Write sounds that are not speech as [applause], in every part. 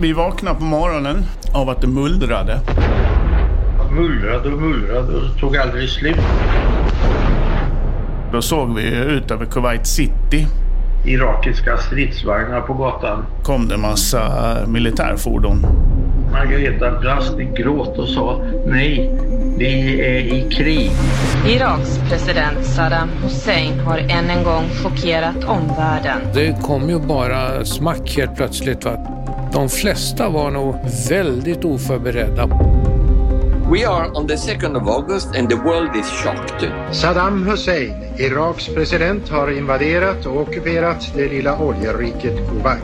Vi vaknade på morgonen av att det mullrade. Mullrade och mullrade och tog aldrig slut. Då såg vi ut över Kuwait City. Irakiska stridsvagnar på gatan. kom det en massa militärfordon. Margareta brast i gråt och sa nej, vi är i krig. Iraks president Saddam Hussein har än en gång chockerat omvärlden. Det kom ju bara smack helt plötsligt. Va? De flesta var nog väldigt oförberedda. We are on the 2nd of August and the world is shocked. Saddam Hussein, Iraks president, har invaderat och ockuperat det lilla oljeriket Kuwait.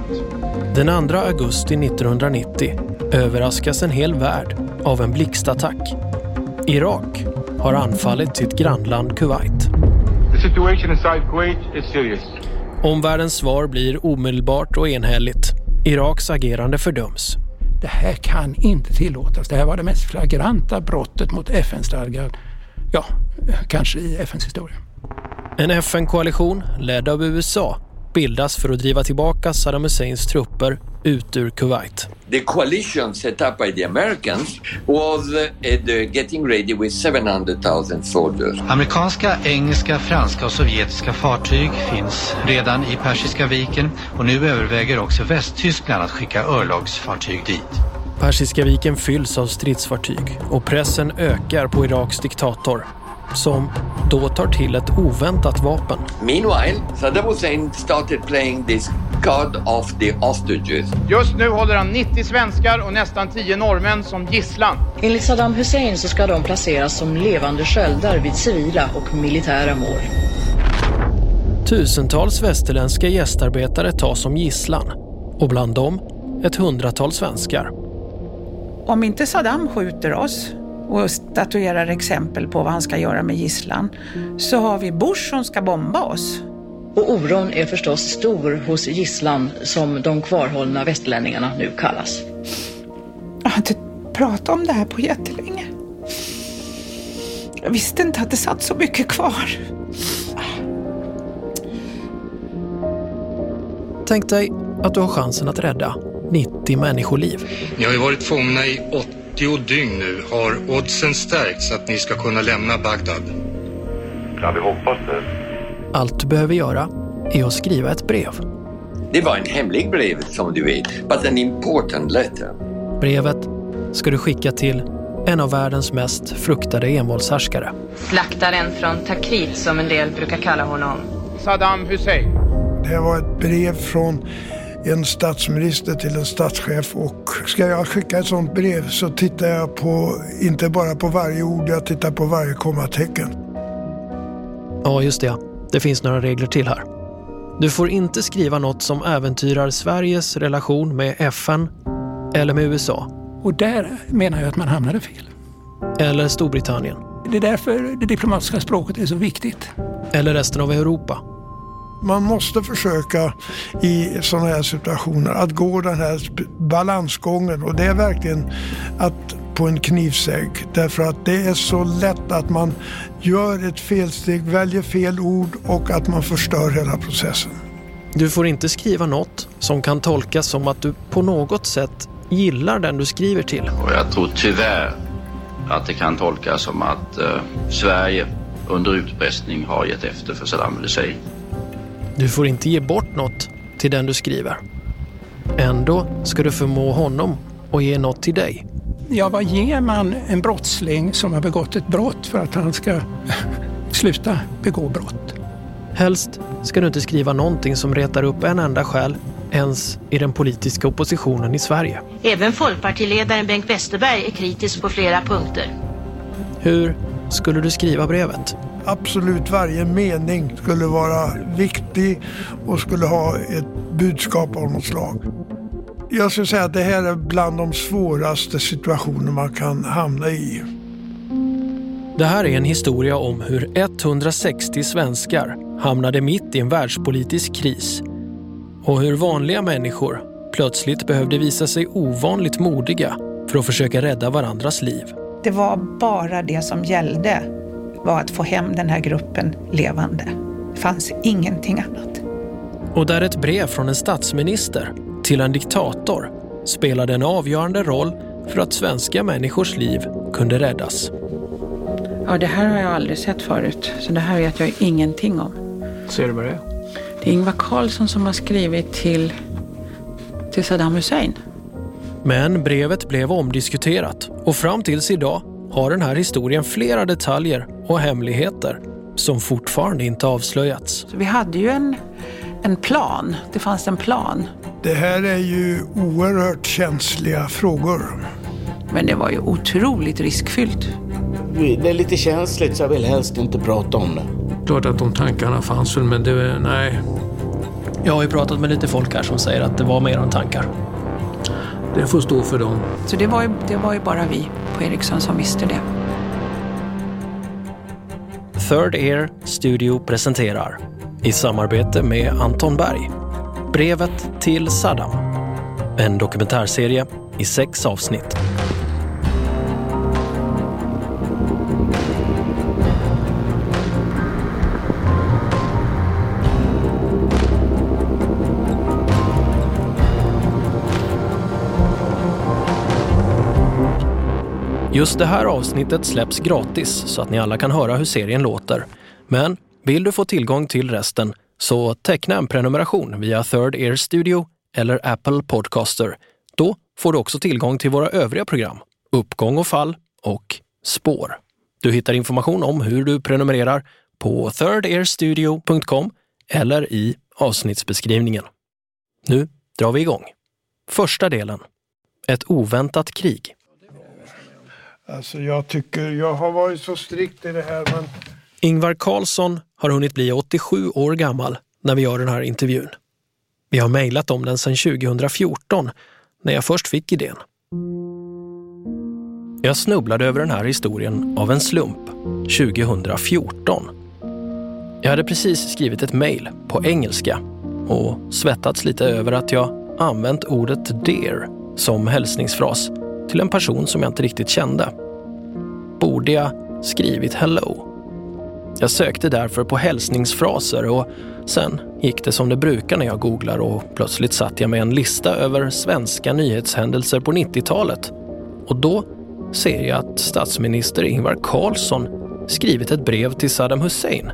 Den 2 augusti 1990 överraskas en hel värld av en blixtattack. Irak har anfallit sitt grannland Kuwait. The situation inside Kuwait is serious. Omvärldens svar blir omedelbart och enhälligt. Iraks agerande fördöms. Det här kan inte tillåtas. Det här var det mest flagranta brottet mot FN-stadgan, ja, kanske i FNs historia. En FN-koalition ledd av USA bildas för att driva tillbaka Saddam Husseins trupper ut ur Kuwait. The coalition set up by the Americans was uh, the getting ready with 700,000 soldiers. Amerikanska, engelska, franska och sovjetiska fartyg finns redan i Persiska viken och nu överväger också Västtyskland att skicka örlogsfartyg dit. Persiska viken fylls av stridsfartyg och pressen ökar på Iraks diktator som då tar till ett oväntat vapen. Meanwhile, Saddam Hussein started playing this card of the hostages. Just nu håller han 90 svenskar och nästan 10 norrmän som gisslan. Enligt Saddam Hussein så ska de placeras som levande sköldar vid civila och militära mål. Tusentals västerländska gästarbetare tas som gisslan och bland dem ett hundratal svenskar. Om inte Saddam skjuter oss och statuerar exempel på vad han ska göra med gisslan så har vi Bush som ska bomba oss. Och oron är förstås stor hos gisslan som de kvarhållna västlänningarna nu kallas. Jag har inte pratat om det här på jättelänge. Jag visste inte att det satt så mycket kvar. Tänk dig att du har chansen att rädda 90 människoliv. Ni har ju varit fångna i 80 dygn nu. Har oddsen stärkts att ni ska kunna lämna Bagdad? Ja, vi hoppas det. Allt du behöver göra är att skriva ett brev. Det var en hemlig brev som du vet, but an important letter. Brevet ska du skicka till en av världens mest fruktade envåldshärskare. Slaktaren från Takrit som en del brukar kalla honom. Saddam Hussein. Det var ett brev från en statsminister till en statschef och ska jag skicka ett sånt brev så tittar jag på, inte bara på varje ord, jag tittar på varje kommatecken. Ja, just det. Det finns några regler till här. Du får inte skriva något som äventyrar Sveriges relation med FN eller med USA. Och där menar jag att man hamnade fel. Eller Storbritannien. Det är därför det diplomatiska språket är så viktigt. Eller resten av Europa. Man måste försöka i sådana här situationer att gå den här balansgången och det är verkligen att på en knivsägg därför att det är så lätt att man gör ett felsteg, väljer fel ord och att man förstör hela processen. Du får inte skriva något som kan tolkas som att du på något sätt gillar den du skriver till. Och jag tror tyvärr att det kan tolkas som att eh, Sverige under utpressning har gett efter för Saddam Hussein. Du får inte ge bort något till den du skriver. Ändå ska du förmå honom att ge något till dig. Ja, vad ger man en brottsling som har begått ett brott för att han ska [laughs] sluta begå brott? Helst ska du inte skriva någonting som retar upp en enda själ ens i den politiska oppositionen i Sverige. Även folkpartiledaren Bengt Westerberg är kritisk på flera punkter. Hur skulle du skriva brevet? Absolut varje mening skulle vara viktig och skulle ha ett budskap av något slag. Jag skulle säga att det här är bland de svåraste situationer man kan hamna i. Det här är en historia om hur 160 svenskar hamnade mitt i en världspolitisk kris och hur vanliga människor plötsligt behövde visa sig ovanligt modiga för att försöka rädda varandras liv. Det var bara det som gällde var att få hem den här gruppen levande. Det fanns ingenting annat. Och där ett brev från en statsminister till en diktator spelade en avgörande roll för att svenska människors liv kunde räddas. Ja, det här har jag aldrig sett förut, så det här vet jag ingenting om. Ser du vad det är? Det är Ingvar Carlsson som har skrivit till, till Saddam Hussein. Men brevet blev omdiskuterat och fram tills idag har den här historien flera detaljer och hemligheter som fortfarande inte avslöjats. Så vi hade ju en, en plan. Det fanns en plan. Det här är ju oerhört känsliga frågor. Men det var ju otroligt riskfyllt. Det är lite känsligt så jag vill helst inte prata om det. Klart att de tankarna fanns väl, men det, nej. Jag har ju pratat med lite folk här som säger att det var mer än tankar. Det får stå för dem. Så det var ju, det var ju bara vi på Ericsson som visste det. Third Ear Studio presenterar i samarbete med Anton Berg Brevet till Saddam. En dokumentärserie i sex avsnitt. Just det här avsnittet släpps gratis så att ni alla kan höra hur serien låter. Men vill du få tillgång till resten så teckna en prenumeration via Third Ear Studio eller Apple Podcaster. Då får du också tillgång till våra övriga program, Uppgång och fall och Spår. Du hittar information om hur du prenumererar på thirdairstudio.com eller i avsnittsbeskrivningen. Nu drar vi igång. Första delen. Ett oväntat krig. Alltså jag tycker, jag har varit så strikt i det här men... Ingvar Carlsson har hunnit bli 87 år gammal när vi gör den här intervjun. Vi har mejlat om den sedan 2014 när jag först fick idén. Jag snubblade över den här historien av en slump 2014. Jag hade precis skrivit ett mejl på engelska och svettats lite över att jag använt ordet dear som hälsningsfras till en person som jag inte riktigt kände. Borde jag skrivit hello? Jag sökte därför på hälsningsfraser och sen gick det som det brukar när jag googlar och plötsligt satt jag med en lista över svenska nyhetshändelser på 90-talet. Och då ser jag att statsminister Ingvar Carlsson skrivit ett brev till Saddam Hussein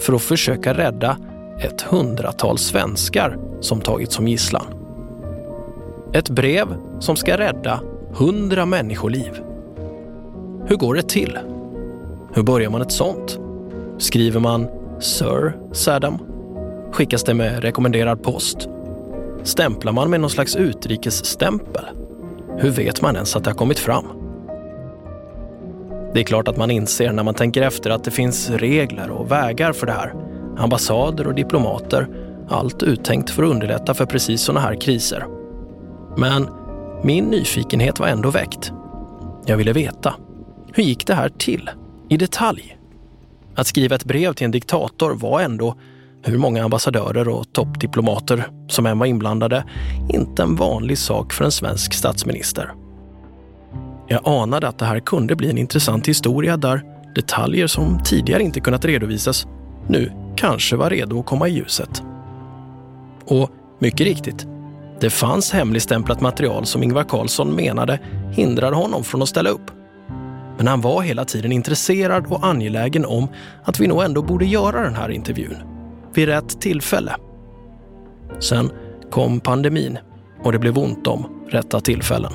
för att försöka rädda ett hundratal svenskar som tagits som gisslan. Ett brev som ska rädda hundra människoliv. Hur går det till? Hur börjar man ett sånt? Skriver man Sir Saddam? Skickas det med rekommenderad post? Stämplar man med någon slags utrikesstämpel? Hur vet man ens att det har kommit fram? Det är klart att man inser när man tänker efter att det finns regler och vägar för det här. Ambassader och diplomater, allt uttänkt för att underlätta för precis sådana här kriser. Men min nyfikenhet var ändå väckt. Jag ville veta. Hur gick det här till? I detalj? Att skriva ett brev till en diktator var ändå, hur många ambassadörer och toppdiplomater som än var inblandade, inte en vanlig sak för en svensk statsminister. Jag anade att det här kunde bli en intressant historia där detaljer som tidigare inte kunnat redovisas nu kanske var redo att komma i ljuset. Och mycket riktigt, det fanns hemligstämplat material som Ingvar Carlsson menade hindrade honom från att ställa upp. Men han var hela tiden intresserad och angelägen om att vi nog ändå borde göra den här intervjun. Vid rätt tillfälle. Sen kom pandemin och det blev ont om rätta tillfällen.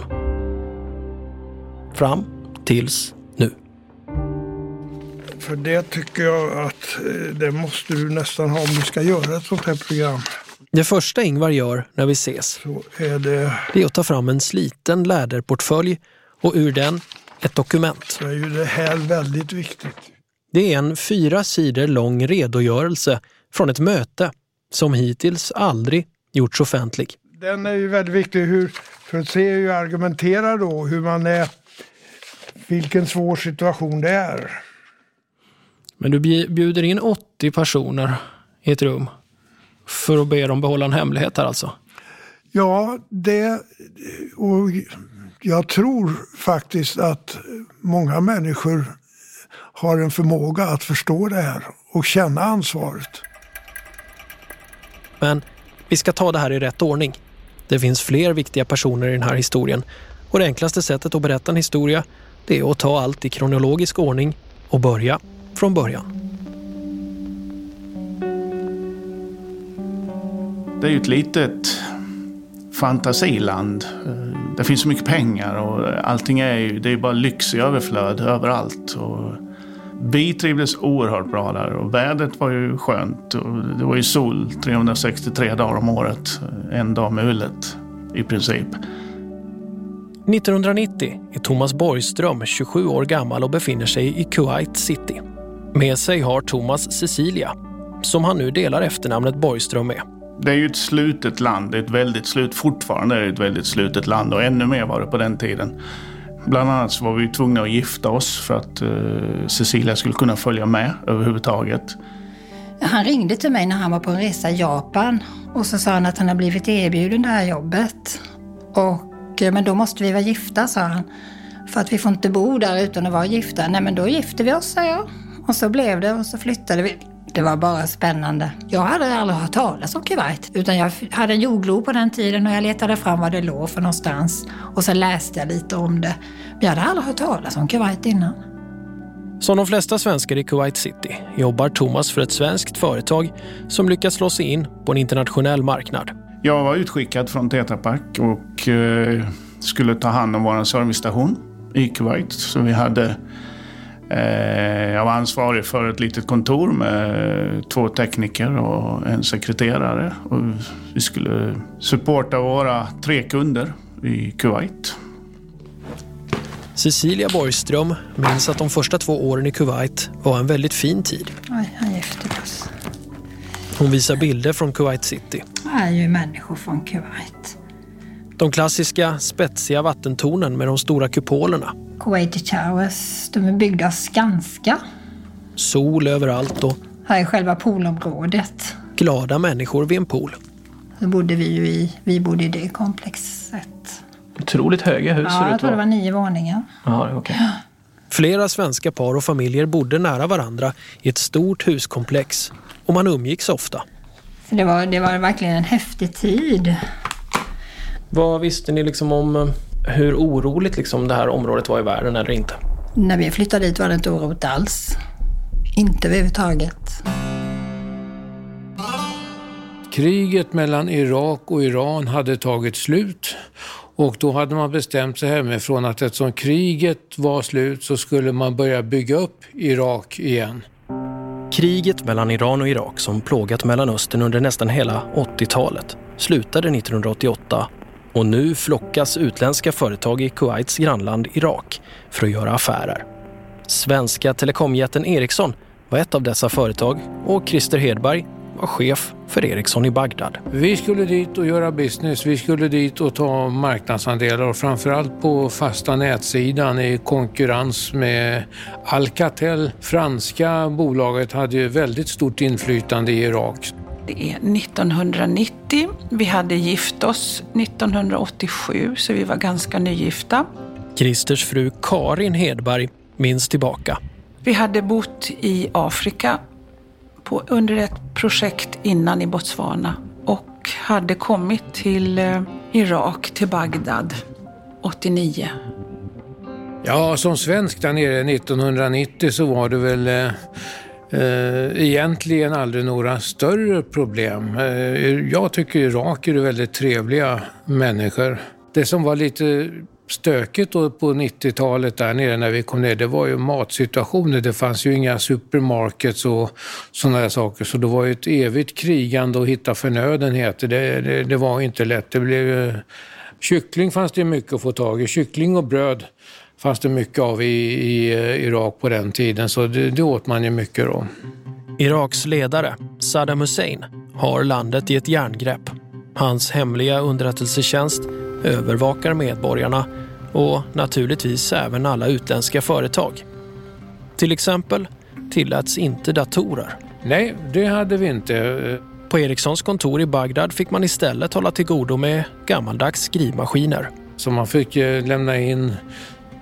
Fram tills nu. För det tycker jag att eh, det måste du nästan ha om du ska göra ett sånt här program. Det första Ingvar gör när vi ses är det, det är att ta fram en sliten läderportfölj och ur den ett dokument. så är ju det här väldigt viktigt. Det är en fyra sidor lång redogörelse från ett möte som hittills aldrig gjorts offentlig. Den är ju väldigt viktig hur, för att se hur jag argumenterar då, hur man är, vilken svår situation det är. Men du bj- bjuder in 80 personer i ett rum för att be dem behålla en hemlighet här alltså? Ja, det och jag tror faktiskt att många människor har en förmåga att förstå det här och känna ansvaret. Men vi ska ta det här i rätt ordning. Det finns fler viktiga personer i den här historien och det enklaste sättet att berätta en historia det är att ta allt i kronologisk ordning och börja från början. Det är ju ett litet fantasiland. Det finns så mycket pengar och allting är ju, det är ju bara lyx i överflöd överallt. Och vi trivdes oerhört bra där och vädret var ju skönt. Och det var ju sol 363 dagar om året. En dag mulet i princip. 1990 är Thomas Borgström 27 år gammal och befinner sig i Kuwait City. Med sig har Thomas Cecilia, som han nu delar efternamnet Borgström med. Det är ju ett slutet land, det är ett väldigt slut, fortfarande är det ett väldigt slutet land och ännu mer var det på den tiden. Bland annat så var vi tvungna att gifta oss för att uh, Cecilia skulle kunna följa med överhuvudtaget. Han ringde till mig när han var på en resa i Japan och så sa han att han hade blivit erbjuden det här jobbet. Och, eh, men då måste vi vara gifta, sa han. För att vi får inte bo där utan att vara gifta. Nej men då gifter vi oss, sa jag. Och så blev det och så flyttade vi. Det var bara spännande. Jag hade aldrig hört talas om Kuwait. Utan jag hade en jordglob på den tiden och jag letade fram var det låg för någonstans. Och så läste jag lite om det. Men jag hade aldrig hört talas om Kuwait innan. Som de flesta svenskar i Kuwait City jobbar Thomas för ett svenskt företag som lyckats slå sig in på en internationell marknad. Jag var utskickad från Tetra Pak och eh, skulle ta hand om vår servicestation i Kuwait. Så vi hade jag var ansvarig för ett litet kontor med två tekniker och en sekreterare. Och vi skulle supporta våra tre kunder i Kuwait. Cecilia Borgström minns att de första två åren i Kuwait var en väldigt fin tid. Oj, han gifte oss. Hon visar bilder från Kuwait City. Det är ju människor från Kuwait. De klassiska spetsiga vattentornen med de stora kupolerna Kuwaiti Towers. De är byggda av Skanska. Sol överallt och... Här är själva poolområdet. Glada människor vid en pool. Så bodde vi ju i, vi bodde i det komplexet. Otroligt höga hus Ja, jag tror det var nio våningar. Ja, okay. Flera svenska par och familjer bodde nära varandra i ett stort huskomplex och man umgicks ofta. Så det, var, det var verkligen en häftig tid. Vad visste ni liksom om hur oroligt liksom det här området var i världen eller inte? När vi flyttade dit var det inte oroligt alls. Inte överhuvudtaget. Kriget mellan Irak och Iran hade tagit slut och då hade man bestämt sig hemifrån att eftersom kriget var slut så skulle man börja bygga upp Irak igen. Kriget mellan Iran och Irak som plågat Mellanöstern under nästan hela 80-talet slutade 1988 och nu flockas utländska företag i Kuwaits grannland Irak för att göra affärer. Svenska telekomjätten Ericsson var ett av dessa företag och Christer Hedberg var chef för Ericsson i Bagdad. Vi skulle dit och göra business. Vi skulle dit och ta marknadsandelar och framförallt på fasta nätsidan i konkurrens med Alcatel. Franska bolaget hade ju väldigt stort inflytande i Irak. Det är 1990. Vi hade gift oss 1987, så vi var ganska nygifta. Christers fru Karin Hedberg minns tillbaka. Vi hade bott i Afrika på, under ett projekt innan i Botswana och hade kommit till eh, Irak, till Bagdad, 89. Ja, som svensk där nere 1990 så var det väl eh, eh, Eh, egentligen aldrig några större problem. Eh, jag tycker iraker är väldigt trevliga människor. Det som var lite stökigt då på 90-talet där nere när vi kom ner, det var ju matsituationer. Det fanns ju inga supermarkets och sådana där saker. Så det var ju ett evigt krigande att hitta förnödenheter. Det, det, det var inte lätt. Det blev, kyckling fanns det mycket att få tag i. Kyckling och bröd fanns det mycket av i, i Irak på den tiden, så det, det åt man ju mycket då. Iraks ledare, Saddam Hussein, har landet i ett järngrepp. Hans hemliga underrättelsetjänst övervakar medborgarna och naturligtvis även alla utländska företag. Till exempel tilläts inte datorer. Nej, det hade vi inte. På Ericssons kontor i Bagdad fick man istället hålla till godo med gammaldags skrivmaskiner. Så man fick lämna in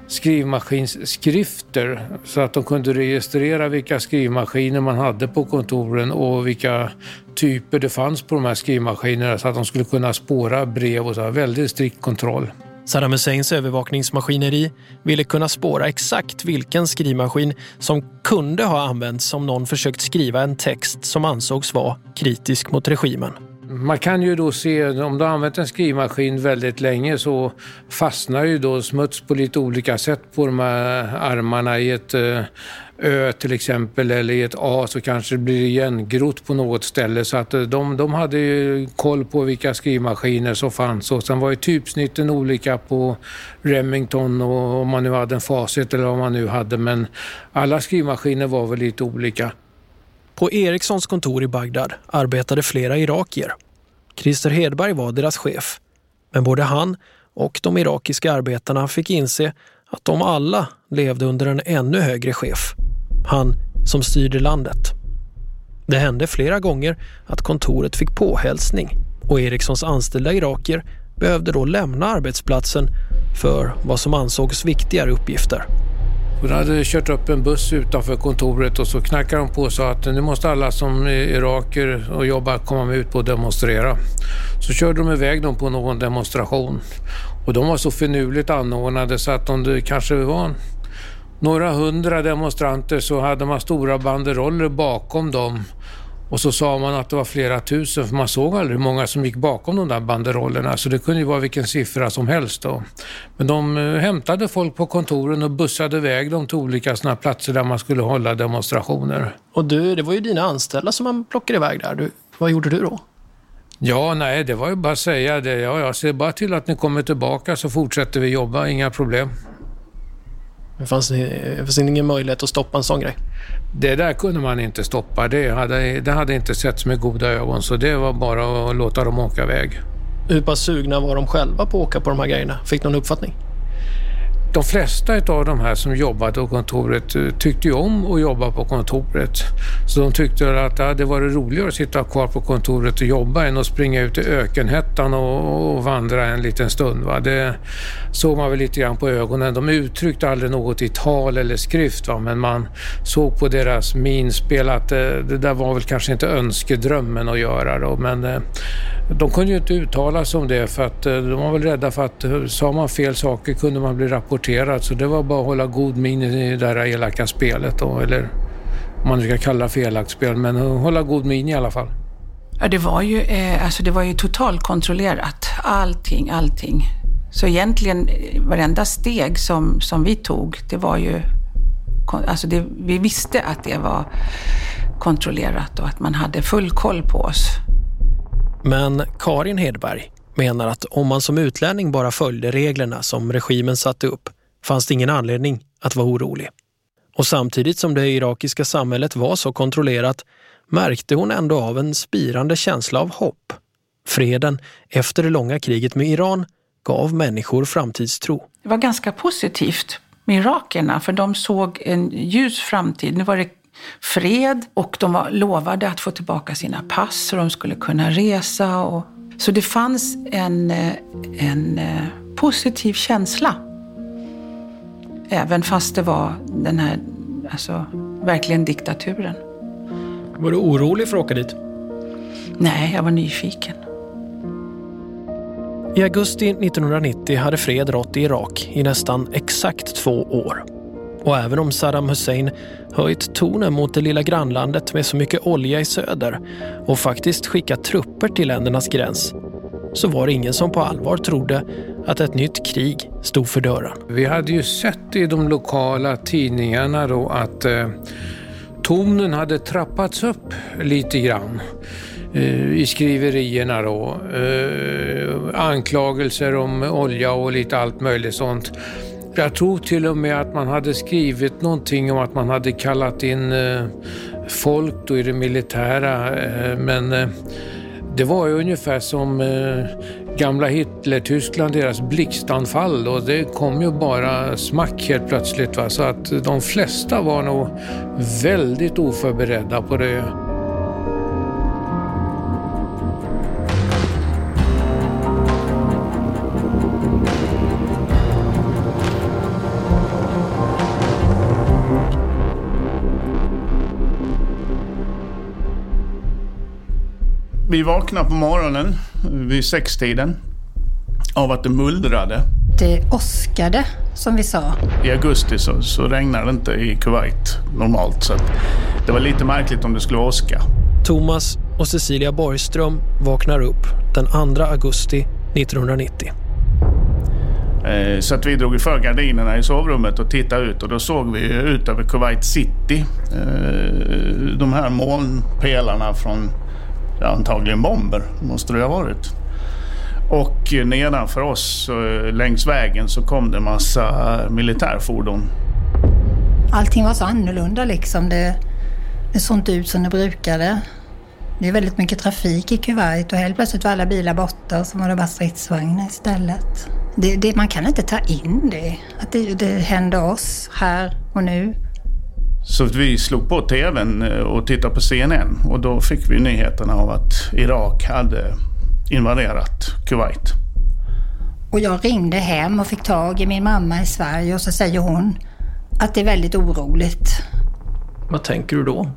skrivmaskinsskrifter så att de kunde registrera vilka skrivmaskiner man hade på kontoren och vilka typer det fanns på de här skrivmaskinerna så att de skulle kunna spåra brev och så. Väldigt strikt kontroll. Saddam Husseins övervakningsmaskineri ville kunna spåra exakt vilken skrivmaskin som kunde ha använts om någon försökt skriva en text som ansågs vara kritisk mot regimen. Man kan ju då se, om du har använt en skrivmaskin väldigt länge så fastnar ju då smuts på lite olika sätt på de här armarna. I ett eh, Ö till exempel eller i ett A så kanske det blir igengrott på något ställe. Så att eh, de, de hade ju koll på vilka skrivmaskiner som fanns. Och sen var ju typsnitten olika på Remington och om man nu hade en Facit eller vad man nu hade. Men alla skrivmaskiner var väl lite olika. På Ericssons kontor i Bagdad arbetade flera irakier. Christer Hedberg var deras chef. Men både han och de irakiska arbetarna fick inse att de alla levde under en ännu högre chef. Han som styrde landet. Det hände flera gånger att kontoret fick påhälsning och Ericssons anställda irakier behövde då lämna arbetsplatsen för vad som ansågs viktigare uppgifter. Hon hade kört upp en buss utanför kontoret och så knackade de på och sa att nu måste alla som är iraker och jobbar komma ut på och demonstrera. Så körde de iväg dem på någon demonstration. Och de var så finurligt anordnade så att om det kanske var några hundra demonstranter så hade man stora banderoller bakom dem och så sa man att det var flera tusen, för man såg aldrig hur många som gick bakom de där banderollerna, så det kunde ju vara vilken siffra som helst. Då. Men de eh, hämtade folk på kontoren och bussade iväg dem till olika såna platser där man skulle hålla demonstrationer. Och du, det var ju dina anställda som man plockade iväg där. Du, vad gjorde du då? Ja, nej, det var ju bara att säga det. Ja, jag ser bara till att ni kommer tillbaka så fortsätter vi jobba, inga problem. Det fanns, det fanns ingen möjlighet att stoppa en sån grej? Det där kunde man inte stoppa. Det hade, det hade inte setts med goda ögon, så det var bara att låta dem åka iväg. Hur pass sugna var de själva på att åka på de här grejerna? Fick någon uppfattning? De flesta av de här som jobbade på kontoret eh, tyckte ju om att jobba på kontoret. Så de tyckte att det var roligare att sitta kvar på kontoret och jobba än att springa ut i ökenhettan och, och vandra en liten stund. Va? Det såg man väl lite grann på ögonen. De uttryckte aldrig något i tal eller skrift va? men man såg på deras minspel att det, det där var väl kanske inte önskedrömmen att göra. Då. Men eh, de kunde ju inte uttala sig om det för att de var väl rädda för att sa man fel saker kunde man bli rapporterad rapporterat så det var bara att hålla god min i det där elaka spelet då, eller om man nu ska kalla det för elakt spel, men hålla god min i alla fall. Ja, det var ju, eh, alltså det var ju totalkontrollerat. Allting, allting. Så egentligen eh, varenda steg som, som vi tog, det var ju... Alltså det, vi visste att det var kontrollerat och att man hade full koll på oss. Men Karin Hedberg menar att om man som utlänning bara följde reglerna som regimen satte upp fanns det ingen anledning att vara orolig. Och samtidigt som det irakiska samhället var så kontrollerat märkte hon ändå av en spirande känsla av hopp. Freden efter det långa kriget med Iran gav människor framtidstro. Det var ganska positivt med irakierna för de såg en ljus framtid. Nu var det fred och de var lovade att få tillbaka sina pass så de skulle kunna resa. Och... Så det fanns en, en eh, positiv känsla Även fast det var den här, alltså verkligen diktaturen. Var du orolig för att åka dit? Nej, jag var nyfiken. I augusti 1990 hade fred rått i Irak i nästan exakt två år. Och även om Saddam Hussein höjt tonen mot det lilla grannlandet med så mycket olja i söder och faktiskt skickat trupper till ländernas gräns så var det ingen som på allvar trodde att ett nytt krig stod för dörren. Vi hade ju sett i de lokala tidningarna då att eh, tonen hade trappats upp lite grann eh, i skriverierna då. Eh, anklagelser om olja och lite allt möjligt sånt. Jag tror till och med att man hade skrivit någonting om att man hade kallat in eh, folk då i det militära eh, men eh, det var ju ungefär som gamla Hitler-Tyskland, deras blixtanfall och det kom ju bara smack helt plötsligt. Va? Så att de flesta var nog väldigt oförberedda på det. Vi vaknade på morgonen vid sextiden av att det mullrade. Det åskade, som vi sa. I augusti så, så regnar det inte i Kuwait normalt. Så det var lite märkligt om det skulle åska. Thomas och Cecilia Borgström vaknar upp den 2 augusti 1990. Eh, så att vi drog för gardinerna i sovrummet och tittade ut och då såg vi ut över Kuwait City. Eh, de här molnpelarna från antagligen bomber måste det ha varit. Och eh, nedanför oss eh, längs vägen så kom det massa militärfordon. Allting var så annorlunda liksom. Det, det såg inte ut som det brukade. Det är väldigt mycket trafik i Kuwait och helt plötsligt var alla bilar borta och så var det bara stridsvagnar istället. Det, det, man kan inte ta in det, att det, det hände oss här och nu. Så vi slog på tvn eh, och tittade på CNN och då fick vi nyheterna av att Irak hade invaderat Kuwait. Och jag ringde hem och fick tag i min mamma i Sverige och så säger hon att det är väldigt oroligt. Vad tänker du då?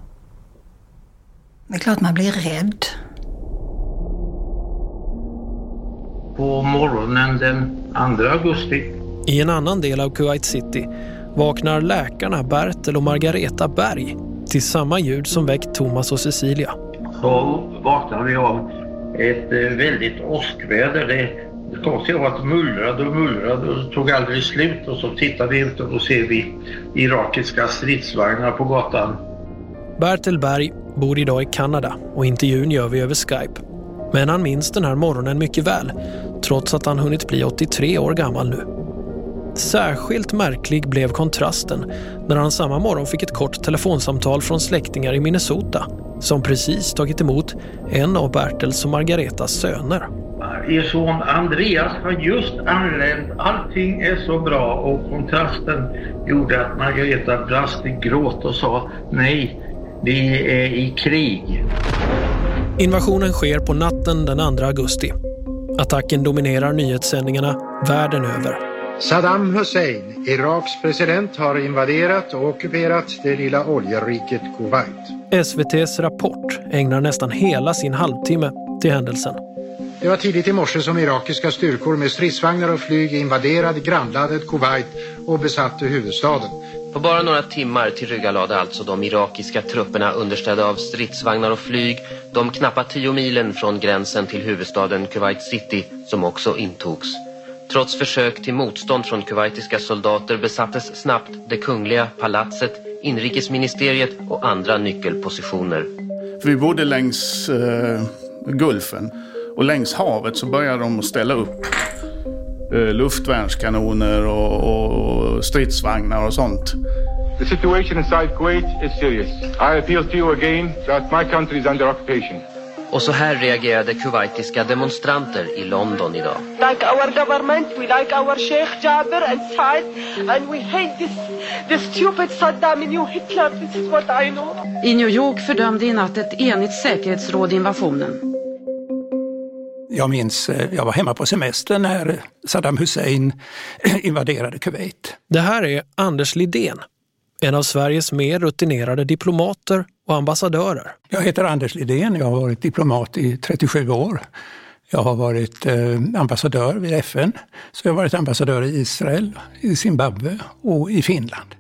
Det är klart man blir rädd. På morgonen den 2 augusti I en annan del av Kuwait City vaknar läkarna Bertel och Margareta Berg till samma ljud som väckt Thomas och Cecilia. så vaknade vi av ett eh, väldigt åskväder. Det, det konstiga var att det mullrade och mullrade och tog aldrig slut och så tittar vi ut och då ser vi irakiska stridsvagnar på gatan. Bertel Berg bor idag i Kanada och intervjun gör vi över Skype. Men han minns den här morgonen mycket väl, trots att han hunnit bli 83 år gammal nu. Särskilt märklig blev kontrasten när han samma morgon fick ett kort telefonsamtal från släktingar i Minnesota som precis tagit emot en av Bertels och Margaretas söner. Er son Andreas har just anlänt. Allting är så bra och kontrasten gjorde att Margareta brast i gråt och sa nej, vi är i krig. Invasionen sker på natten den 2 augusti. Attacken dominerar nyhetssändningarna världen över. Saddam Hussein, Iraks president, har invaderat och ockuperat det lilla oljeriket Kuwait. SVTs Rapport ägnar nästan hela sin halvtimme till händelsen. Det var tidigt i morse som irakiska styrkor med stridsvagnar och flyg invaderade grannlandet Kuwait och besatte huvudstaden. På bara några timmar tillryggalade alltså de irakiska trupperna understödda av stridsvagnar och flyg de knappa tio milen från gränsen till huvudstaden Kuwait City som också intogs. Trots försök till motstånd från kuwaitiska soldater besattes snabbt det kungliga palatset, inrikesministeriet och andra nyckelpositioner. För vi bodde längs eh, Gulfen och längs havet så började de att ställa upp eh, luftvärnskanoner och, och stridsvagnar och sånt. The situation inside Kuwait is serious. I appeal to you again that my country is under occupation. Och så här reagerade kuwaitiska demonstranter i London idag. like our government, we like our Sheikh Jabir and Saad, and we hate this, this stupid Saddam and new Hitler. This is what I know. I New York fördömde i natt ett enigt säkerhetsråd invasionen. Jag minns, eh, jag var hemma på semester när Saddam Hussein [clears throat] invaderade Kuwait. Det här är Anders Lidén, en av Sveriges mer rutinerade diplomater och ambassadörer. Jag heter Anders Lidén, jag har varit diplomat i 37 år. Jag har varit eh, ambassadör vid FN, så jag har varit ambassadör i Israel, i Zimbabwe och i Finland.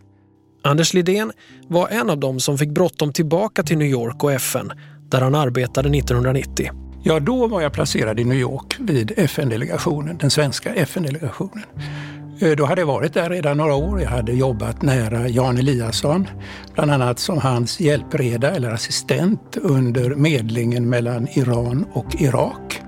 Anders Lidén var en av dem som fick bråttom tillbaka till New York och FN, där han arbetade 1990. Ja, då var jag placerad i New York vid FN-delegationen, den svenska FN-delegationen. Eh, Då hade jag varit där redan några år. Jag hade jobbat nära Jan Eliasson, bland annat som hans hjälpreda eller assistent under medlingen mellan Iran och Irak.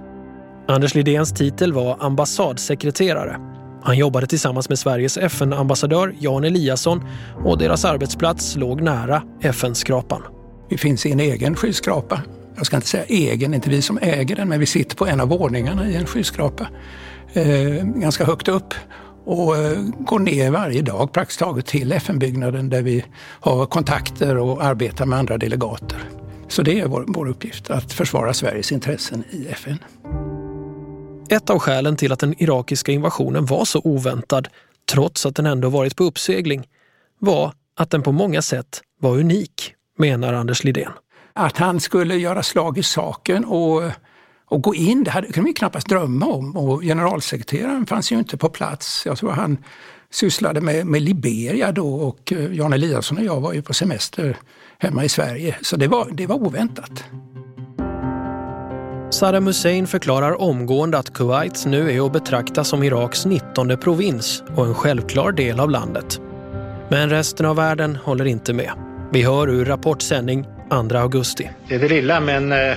Anders Lidéns titel var ambassadsekreterare. Han jobbade tillsammans med Sveriges FN-ambassadör Jan Eliasson och deras arbetsplats låg nära FN-skrapan. Vi finns i en egen skyskrapa. Jag ska inte säga egen, inte vi som äger den, men vi sitter på en av våningarna i en skyskrapa. Eh, ganska högt upp och eh, går ner varje dag praktiskt taget till FN-byggnaden där vi har kontakter och arbetar med andra delegater. Så det är vår, vår uppgift, att försvara Sveriges intressen i FN. Ett av skälen till att den irakiska invasionen var så oväntad, trots att den ändå varit på uppsegling, var att den på många sätt var unik, menar Anders Lidén. att han skulle göra slag i saken och, och gå in, det hade, kunde vi knappast drömma om. Och generalsekreteraren fanns ju inte på plats. Jag tror han sysslade med, med Liberia då och eh, Jan Eliasson och jag var ju på semester hemma i Sverige. Så det var, det var oväntat. Saddam Hussein förklarar omgående att Kuwait nu är att betrakta som Iraks 19 provins och en självklar del av landet. Men resten av världen håller inte med. Vi hör ur Rapportsändning 2 augusti. Det är det lilla men eh,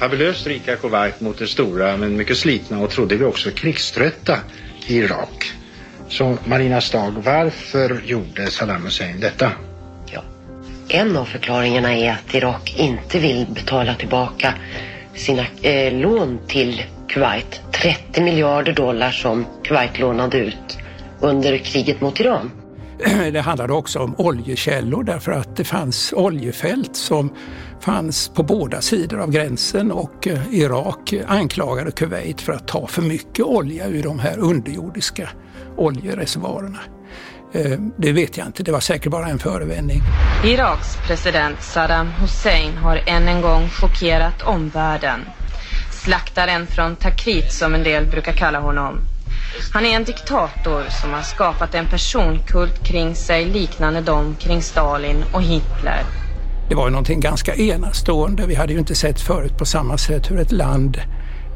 fabulöst rika Kuwait mot det stora men mycket slitna och trodde vi också krigströtta Irak. Så Marina Stag, varför gjorde Saddam Hussein detta? En av förklaringarna är att Irak inte vill betala tillbaka sina eh, lån till Kuwait. 30 miljarder dollar som Kuwait lånade ut under kriget mot Iran. [clears throat] Det handlade också om oljekällor därför att det fanns oljefält som fanns på båda sidor av gränsen och eh, Irak anklagade Kuwait för att ta för mycket olja ur de här underjordiska oljereservoarerna. Eh, det vet jag inte, det var säkert bara en förevändning. Iraks president Saddam Hussein har än en gång chockerat omvärlden. Slaktaren från Takrit som en del brukar kalla honom. Han är en diktator som har skapat en personkult kring sig liknande dem kring Stalin och Hitler. Det var ju någonting ganska enastående. Vi hade ju inte sett förut på samma sätt hur ett land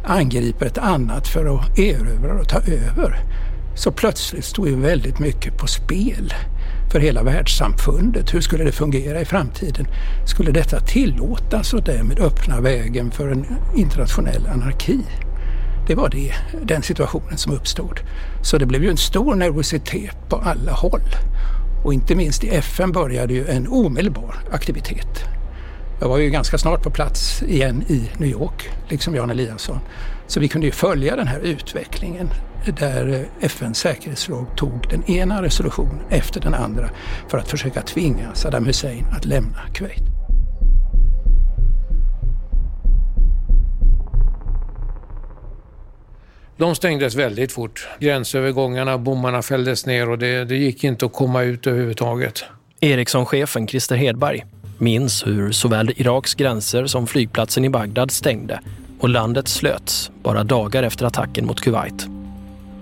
angriper ett annat för att erövra och ta över. Så plötsligt stod ju väldigt mycket på spel för hela världssamfundet. Hur skulle det fungera i framtiden? Skulle detta tillåtas och därmed öppna vägen för en internationell anarki? Det var det, den situationen som uppstod. Så det blev ju en stor nervositet på alla håll. Och inte minst i FN började ju en omedelbar aktivitet. Jag var ju ganska snart på plats igen i New York, liksom Jan Eliasson. Så vi kunde ju följa den här utvecklingen där FNs säkerhetsråd tog den ena resolutionen efter den andra för att försöka tvinga Saddam Hussein att lämna Kuwait. De stängdes väldigt fort. Gränsövergångarna, bommarna fälldes ner och det, det gick inte att komma ut överhuvudtaget. Ericsson-chefen Christer Hedberg minns hur såväl Iraks gränser som flygplatsen i Bagdad stängde och landet slöts bara dagar efter attacken mot Kuwait.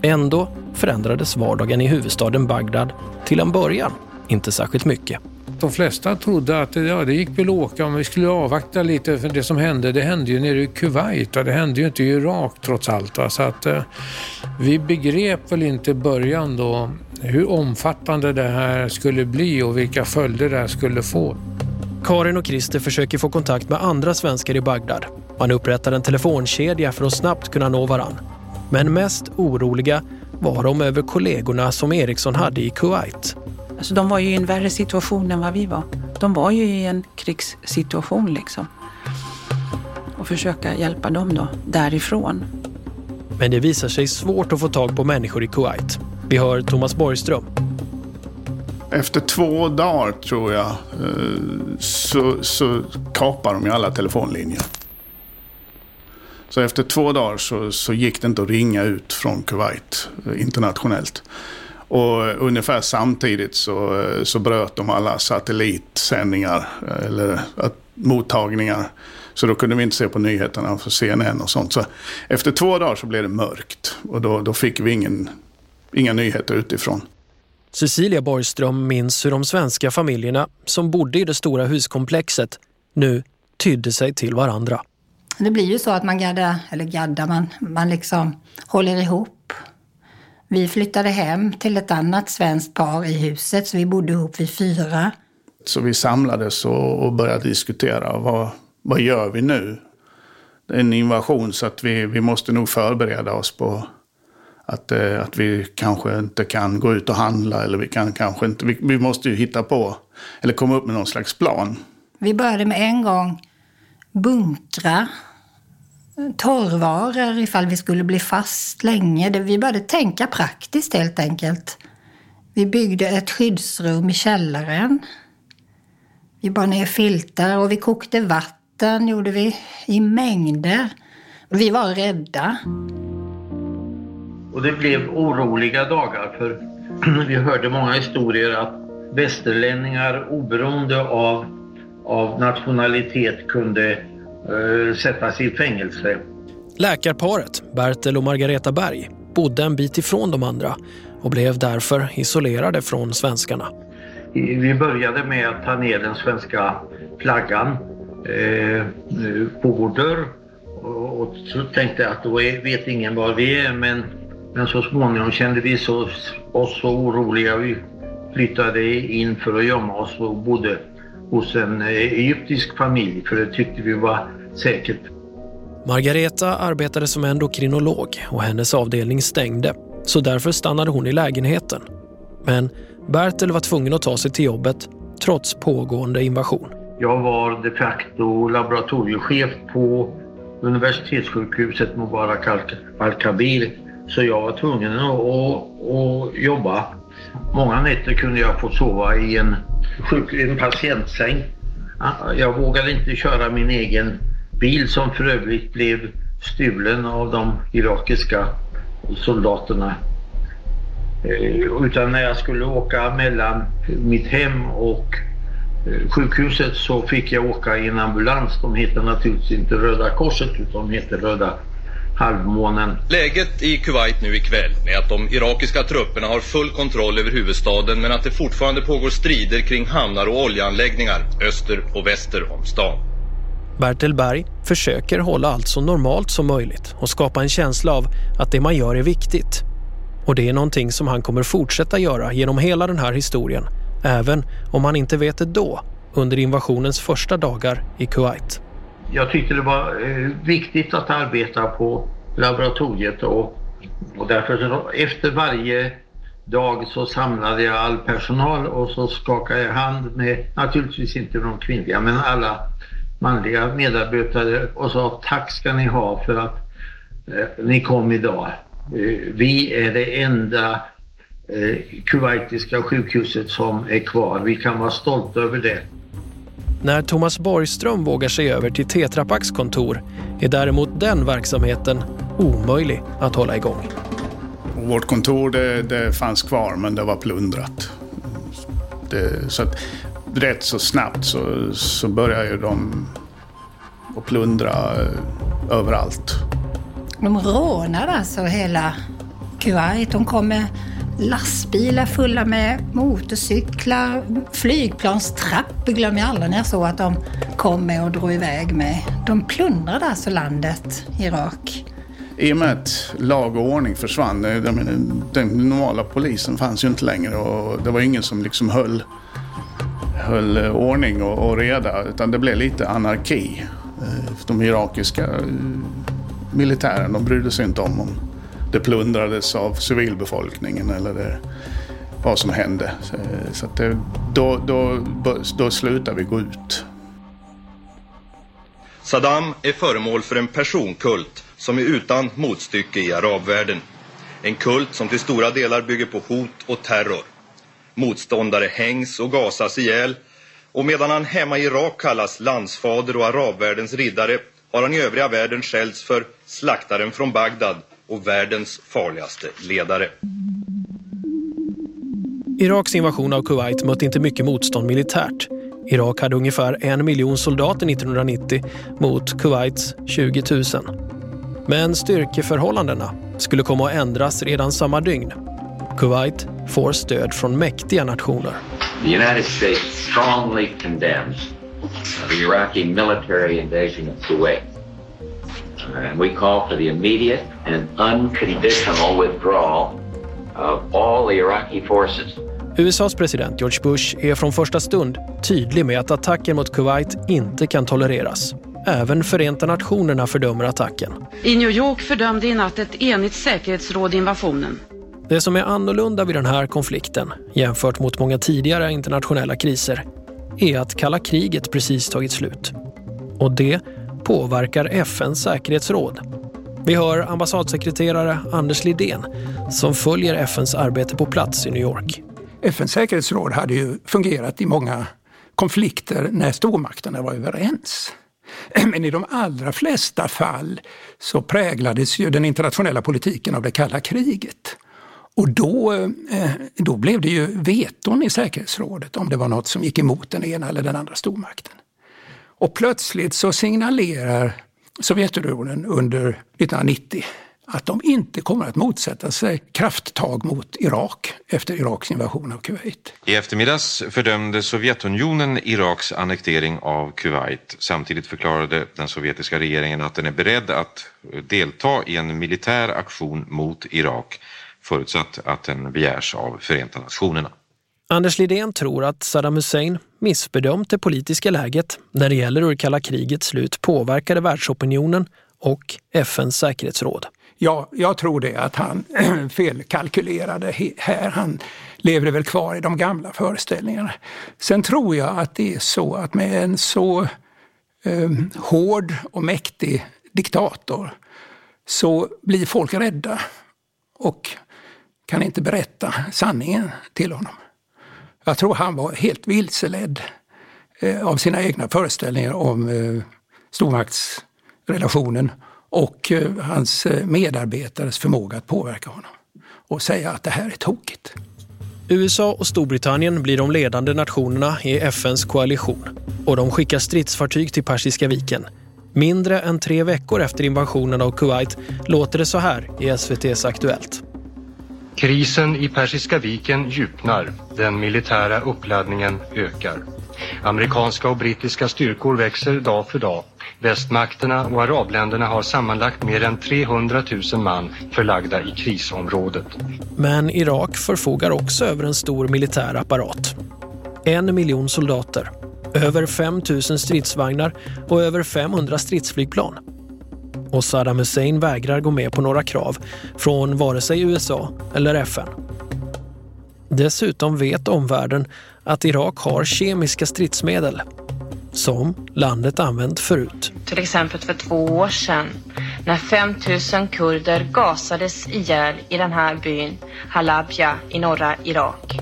Ändå förändrades vardagen i huvudstaden Bagdad till en början inte särskilt mycket. De flesta trodde att ja, det gick väl att åka om vi skulle avvakta lite för det som hände, det hände ju nere i Kuwait och det hände ju inte i Irak trots allt. Va? Så att eh, vi begrep väl inte i början då hur omfattande det här skulle bli och vilka följder det här skulle få. Karin och Christer försöker få kontakt med andra svenskar i Bagdad. Man upprättar en telefonkedja för att snabbt kunna nå varann. Men mest oroliga var de över kollegorna som Eriksson hade i Kuwait. Alltså, de var ju i en värre situation än vad vi var. De var ju i en krigssituation liksom. Och försöka hjälpa dem då, därifrån. Men det visar sig svårt att få tag på människor i Kuwait. Vi hör Thomas Borgström. Efter två dagar, tror jag, eh, så, så kapar de ju alla telefonlinjer. Så efter två dagar så, så gick det inte att ringa ut från Kuwait eh, internationellt. Och ungefär samtidigt så, så bröt de alla satellitsändningar eller mottagningar. Så då kunde vi inte se på nyheterna för CNN och sånt. Så efter två dagar så blev det mörkt och då, då fick vi ingen, inga nyheter utifrån. Cecilia Borgström minns hur de svenska familjerna som bodde i det stora huskomplexet nu tydde sig till varandra. Det blir ju så att man gaddar, eller gaddar, man, man liksom håller ihop. Vi flyttade hem till ett annat svenskt par i huset, så vi bodde ihop vid fyra. Så vi samlades och började diskutera. Vad, vad gör vi nu? Det är en invasion så att vi, vi måste nog förbereda oss på att, eh, att vi kanske inte kan gå ut och handla. Eller vi, kan kanske inte, vi, vi måste ju hitta på, eller komma upp med någon slags plan. Vi började med en gång bunkra torrvaror ifall vi skulle bli fast länge. Vi började tänka praktiskt helt enkelt. Vi byggde ett skyddsrum i källaren. Vi bar ner filtar och vi kokte vatten, gjorde vi, i mängder. Vi var rädda. Och det blev oroliga dagar för [clears throat] vi hörde många historier att västerlänningar oberoende av av nationalitet kunde sättas i fängelse. Läkarparet, Bertel och Margareta Berg, bodde en bit ifrån de andra och blev därför isolerade från svenskarna. Vi började med att ta ner den svenska flaggan eh, på vår dörr och, så tänkte jag att då vet ingen var vi är men, men så småningom kände vi så, oss så oroliga. Vi flyttade in för att gömma oss och bodde hos en eh, egyptisk familj för det tyckte vi var säkert. Margareta arbetade som endokrinolog och hennes avdelning stängde så därför stannade hon i lägenheten. Men Bertel var tvungen att ta sig till jobbet trots pågående invasion. Jag var de facto laboratoriechef på universitetssjukhuset Mubarak al-Kabir så jag var tvungen att, att, att jobba. Många nätter kunde jag få sova i en, sjuk, en patientsäng. Jag vågade inte köra min egen bil som för övrigt blev stulen av de irakiska soldaterna. Eh, utan när jag skulle åka mellan mitt hem och eh, sjukhuset så fick jag åka i en ambulans. De heter naturligtvis inte Röda Korset utan de heter Röda halvmånen. Läget i Kuwait nu ikväll är att de irakiska trupperna har full kontroll över huvudstaden men att det fortfarande pågår strider kring hamnar och oljeanläggningar öster och väster om stan. Bertil Berg försöker hålla allt så normalt som möjligt och skapa en känsla av att det man gör är viktigt. Och det är någonting som han kommer fortsätta göra genom hela den här historien, även om han inte vet det då, under invasionens första dagar i Kuwait. Jag tyckte det var eh, viktigt att arbeta på laboratoriet och, och därför så, efter varje dag så samlade jag all personal och så skakade jag hand med, naturligtvis inte de kvinnliga, men alla manliga medarbetare och sa tack ska ni ha för att eh, ni kom idag. Eh, vi är det enda eh, kuwaitiska sjukhuset som är kvar. Vi kan vara stolta över det. När Thomas Borgström vågar sig över till Tetra Paks kontor är däremot den verksamheten omöjlig att hålla igång. Vårt kontor det, det fanns kvar men det var plundrat. Det, så att, rätt så snabbt så, så började ju de att plundra eh, överallt. De rånade alltså hela Kuwait. De kom med lastbilar fulla med motorcyklar, flygplanstrappor glömmer jag aldrig när jag såg att de kom med och drog iväg med. De plundrade alltså landet Irak. I och med att lag och ordning försvann, eh, den, den normala polisen fanns ju inte längre och det var ingen som liksom höll, höll eh, ordning och, och reda utan det blev lite anarki. Eh, de irakiska militären, de brydde sig inte om om det plundrades av civilbefolkningen eller det, vad som hände. Så det, då, då, då slutade vi gå ut. Saddam är föremål för en personkult som är utan motstycke i arabvärlden. En kult som till stora delar bygger på hot och terror. Motståndare hängs och gasas ihjäl och medan han hemma i Irak kallas landsfader och arabvärldens riddare har han i övriga världen skällts för slaktaren från Bagdad och världens farligaste ledare. Iraks invasion av Kuwait mötte inte mycket motstånd militärt. Irak hade ungefär en miljon soldater 1990 mot Kuwaits 20 000. Men styrkeförhållandena skulle komma att ändras redan samma dygn. Kuwait får stöd från mäktiga nationer. The United States strongly condemns the Iraqi military invasion of Kuwait. And we call for the immediate and unconditional withdrawal of all the Iraqi forces. USAs president George Bush är från första stund tydlig med att attacken mot Kuwait inte kan tolereras. Även Förenta Nationerna fördömer attacken. I New York fördömde i natt ett enigt säkerhetsråd invasionen. Det som är annorlunda vid den här konflikten jämfört mot många tidigare internationella kriser är att kalla kriget precis tagit slut. Och det påverkar FNs säkerhetsråd. Vi hör ambassadsekreterare Anders Lidén som följer FNs arbete på plats i New York. FNs säkerhetsråd hade ju fungerat i många konflikter när stormakterna var överens. [clears throat] Men i de allra flesta fall så präglades ju den internationella politiken av det kalla kriget. Och då, eh, då blev det ju veton i säkerhetsrådet om det var något som gick emot den ena eller den andra stormakten. Och plötsligt så signalerar Sovjetunionen under 1990 att de inte kommer att motsätta sig krafttag mot Irak efter Iraks invasion av Kuwait. I eftermiddags fördömde Sovjetunionen Iraks annektering av Kuwait. Samtidigt förklarade den sovjetiska regeringen att den är beredd att delta i en militär aktion mot Irak förutsatt att den begärs av Förenta Nationerna. Anders Lidén tror att Saddam Hussein missbedömt det politiska läget när det gäller hur kalla krigets slut påverkade världsopinionen och FNs säkerhetsråd. Ja, jag tror det att han [clears throat] felkalkylerade här. Han levde väl kvar i de gamla föreställningarna. Sen tror jag att det är så att med en så eh, hård och mäktig diktator så blir folk rädda och kan inte berätta sanningen till honom. Jag tror han var helt vilseledd eh, av sina egna föreställningar om eh, stormaktsrelationen och eh, hans medarbetares förmåga att påverka honom och säga att det här är tokigt. USA och Storbritannien blir de ledande nationerna i FNs koalition och de skickar stridsfartyg till Persiska viken. Mindre än tre veckor efter invasionen av Kuwait låter det så här i SVTs Aktuellt. Krisen i Persiska viken djupnar. Den militära uppladdningen ökar. Amerikanska och brittiska styrkor växer dag för dag. Västmakterna och arabländerna har sammanlagt mer än 300 000 man förlagda i krisområdet. Men Irak förfogar också över en stor militär apparat. En miljon soldater, över 5 000 stridsvagnar och över 500 stridsflygplan. Och Saddam Hussein vägrar gå med på några krav från vare sig USA eller FN. Dessutom vet omvärlden att Irak har kemiska stridsmedel som landet använt förut. Till exempel för två år sedan när 5 000 kurder gasades ihjäl i den här byn Halabja i norra Irak.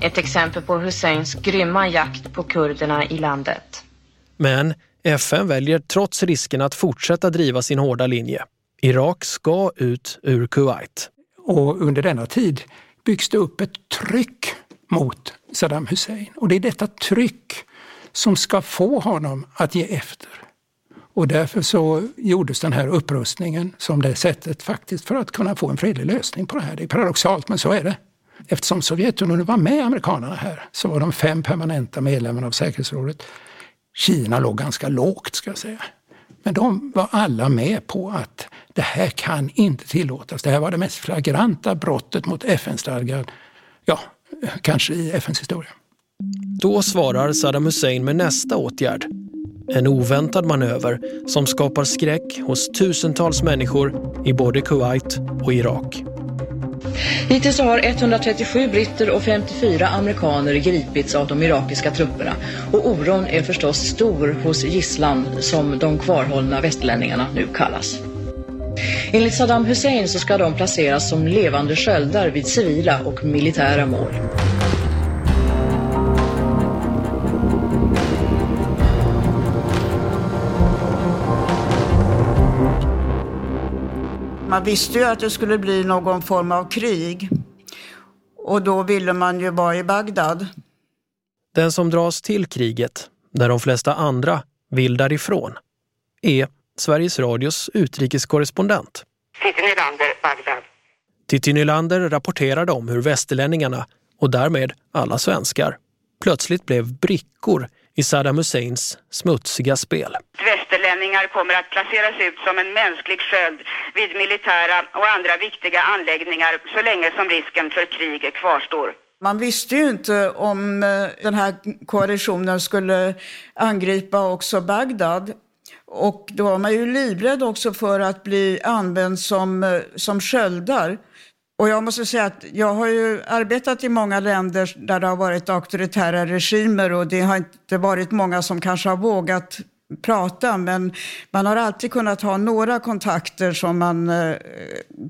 Ett exempel på Husseins grymma jakt på kurderna i landet. Men FN väljer trots risken att fortsätta driva sin hårda linje. Irak ska ut ur Kuwait. Och under denna tid byggs det upp ett tryck mot Saddam Hussein. Och det är detta tryck som ska få honom att ge efter. Och därför så gjordes den här upprustningen som det sättet faktiskt för att kunna få en fredlig lösning på det här. Det är paradoxalt men så är det. Eftersom Sovjetunionen var med amerikanerna här så var de fem permanenta medlemmarna av säkerhetsrådet. Kina låg ganska lågt ska jag säga. Men de var alla med på att det här kan inte tillåtas. Det här var det mest flagranta brottet mot FN-stadgan, ja, kanske i FNs historia. Då svarar Saddam Hussein med nästa åtgärd. En oväntad manöver som skapar skräck hos tusentals människor i både Kuwait och Irak. Hittills har 137 britter och 54 amerikaner gripits av de irakiska trupperna. Och oron är förstås stor hos gisslan som de kvarhållna västlänningarna nu kallas. Enligt Saddam Hussein så ska de placeras som levande sköldar vid civila och militära mål. Man visste ju att det skulle bli någon form av krig. Och då ville man ju vara i Bagdad. Den som dras till kriget, där de flesta andra vill därifrån, är Sveriges Radios utrikeskorrespondent. Titti Nylander, Bagdad. Titti Nylander rapporterade om hur västerlänningarna, och därmed alla svenskar, plötsligt blev brickor i Saddam Husseins smutsiga spel. Västerlänningar kommer att placeras ut som en mänsklig sköld vid militära och andra viktiga anläggningar så länge som risken för krig kvarstår. Man visste ju inte om eh, den här koalitionen skulle angripa också Bagdad. Och då var man ju livrädd också för att bli använd som, eh, som sköldar. Och jag måste säga att jag har ju arbetat i många länder där det har varit auktoritära regimer och det har inte varit många som kanske har vågat prata, men man har alltid kunnat ha några kontakter som man eh,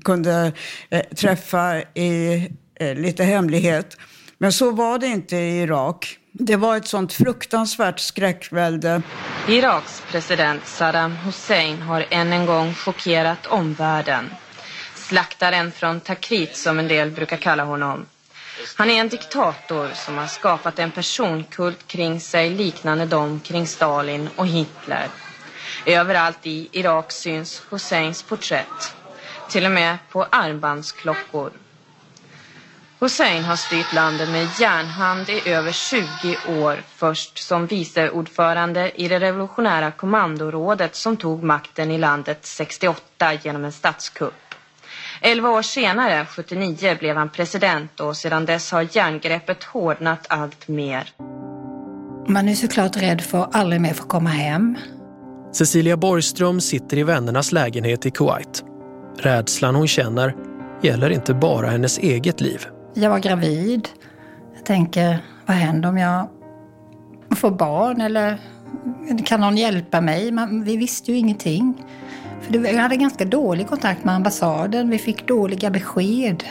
kunde eh, träffa i eh, lite hemlighet. Men så var det inte i Irak. Det var ett sånt fruktansvärt skräckvälde. Iraks president Saddam Hussein har än en gång chockerat omvärlden. Slaktaren från Takrit som en del brukar kalla honom. Han är en diktator som har skapat en personkult kring sig liknande dem kring Stalin och Hitler. Överallt i Irak syns Husseins porträtt. Till och med på armbandsklockor. Hussein har styrt landet med järnhand i över 20 år. Först som viceordförande i det revolutionära kommandorådet som tog makten i landet 68 genom en statskupp. Elva år senare, 79, blev han president och sedan dess har järngreppet hårdnat allt mer. Man är såklart rädd för att aldrig mer få komma hem. Cecilia Borgström sitter i vännernas lägenhet i Kuwait. Rädslan hon känner gäller inte bara hennes eget liv. Jag var gravid. Jag tänker, vad händer om jag får barn eller kan någon hjälpa mig? Man, vi visste ju ingenting. För vi hade ganska dålig kontakt med ambassaden. Vi fick dåliga besked.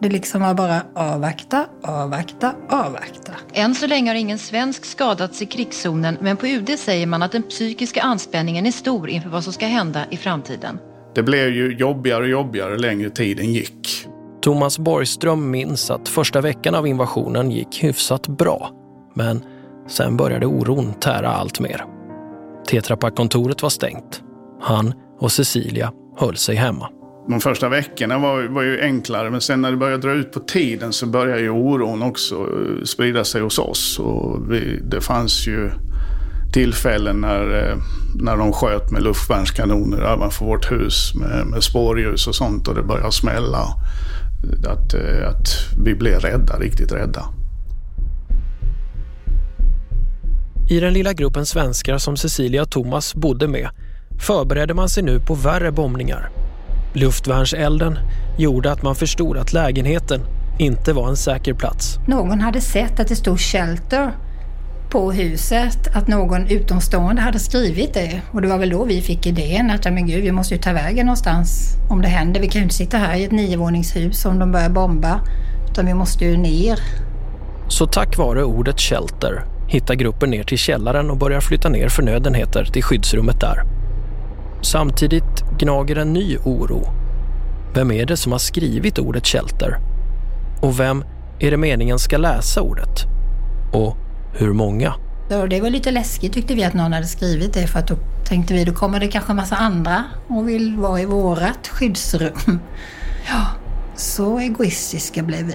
Det liksom var bara avvakta, avvakta, avvakta. Än så länge har ingen svensk skadats i krigszonen men på UD säger man att den psykiska anspänningen är stor inför vad som ska hända i framtiden. Det blev ju jobbigare och jobbigare längre tiden gick. Thomas Borgström minns att första veckan av invasionen gick hyfsat bra. Men sen började oron tära allt mer. Tetrapak-kontoret var stängt. Han och Cecilia höll sig hemma. De första veckorna var, var ju enklare, men sen när det började dra ut på tiden så började ju oron också eh, sprida sig hos oss. Och vi, det fanns ju tillfällen när, eh, när de sköt med luftvärnskanoner ovanför vårt hus med, med spårljus och sånt och det började smälla. Att, eh, att vi blev rädda, riktigt rädda. I den lilla gruppen svenskar som Cecilia och Thomas bodde med förberedde man sig nu på värre bombningar. Luftvärnselden gjorde att man förstod att lägenheten inte var en säker plats. Någon hade sett att det stod shelter på huset, att någon utomstående hade skrivit det. Och det var väl då vi fick idén att, men gud, vi måste ju ta vägen någonstans om det händer. Vi kan ju inte sitta här i ett niovåningshus om de börjar bomba, utan vi måste ju ner. Så tack vare ordet shelter hittar gruppen ner till källaren och börjar flytta ner förnödenheter till skyddsrummet där. Samtidigt gnager en ny oro. Vem är det som har skrivit ordet shelter? Och vem är det meningen ska läsa ordet? Och hur många? det var lite läskigt tyckte vi att någon hade skrivit det för att då tänkte vi då kommer det kanske en massa andra och vill vara i vårat skyddsrum. Ja, så egoistiska blev vi.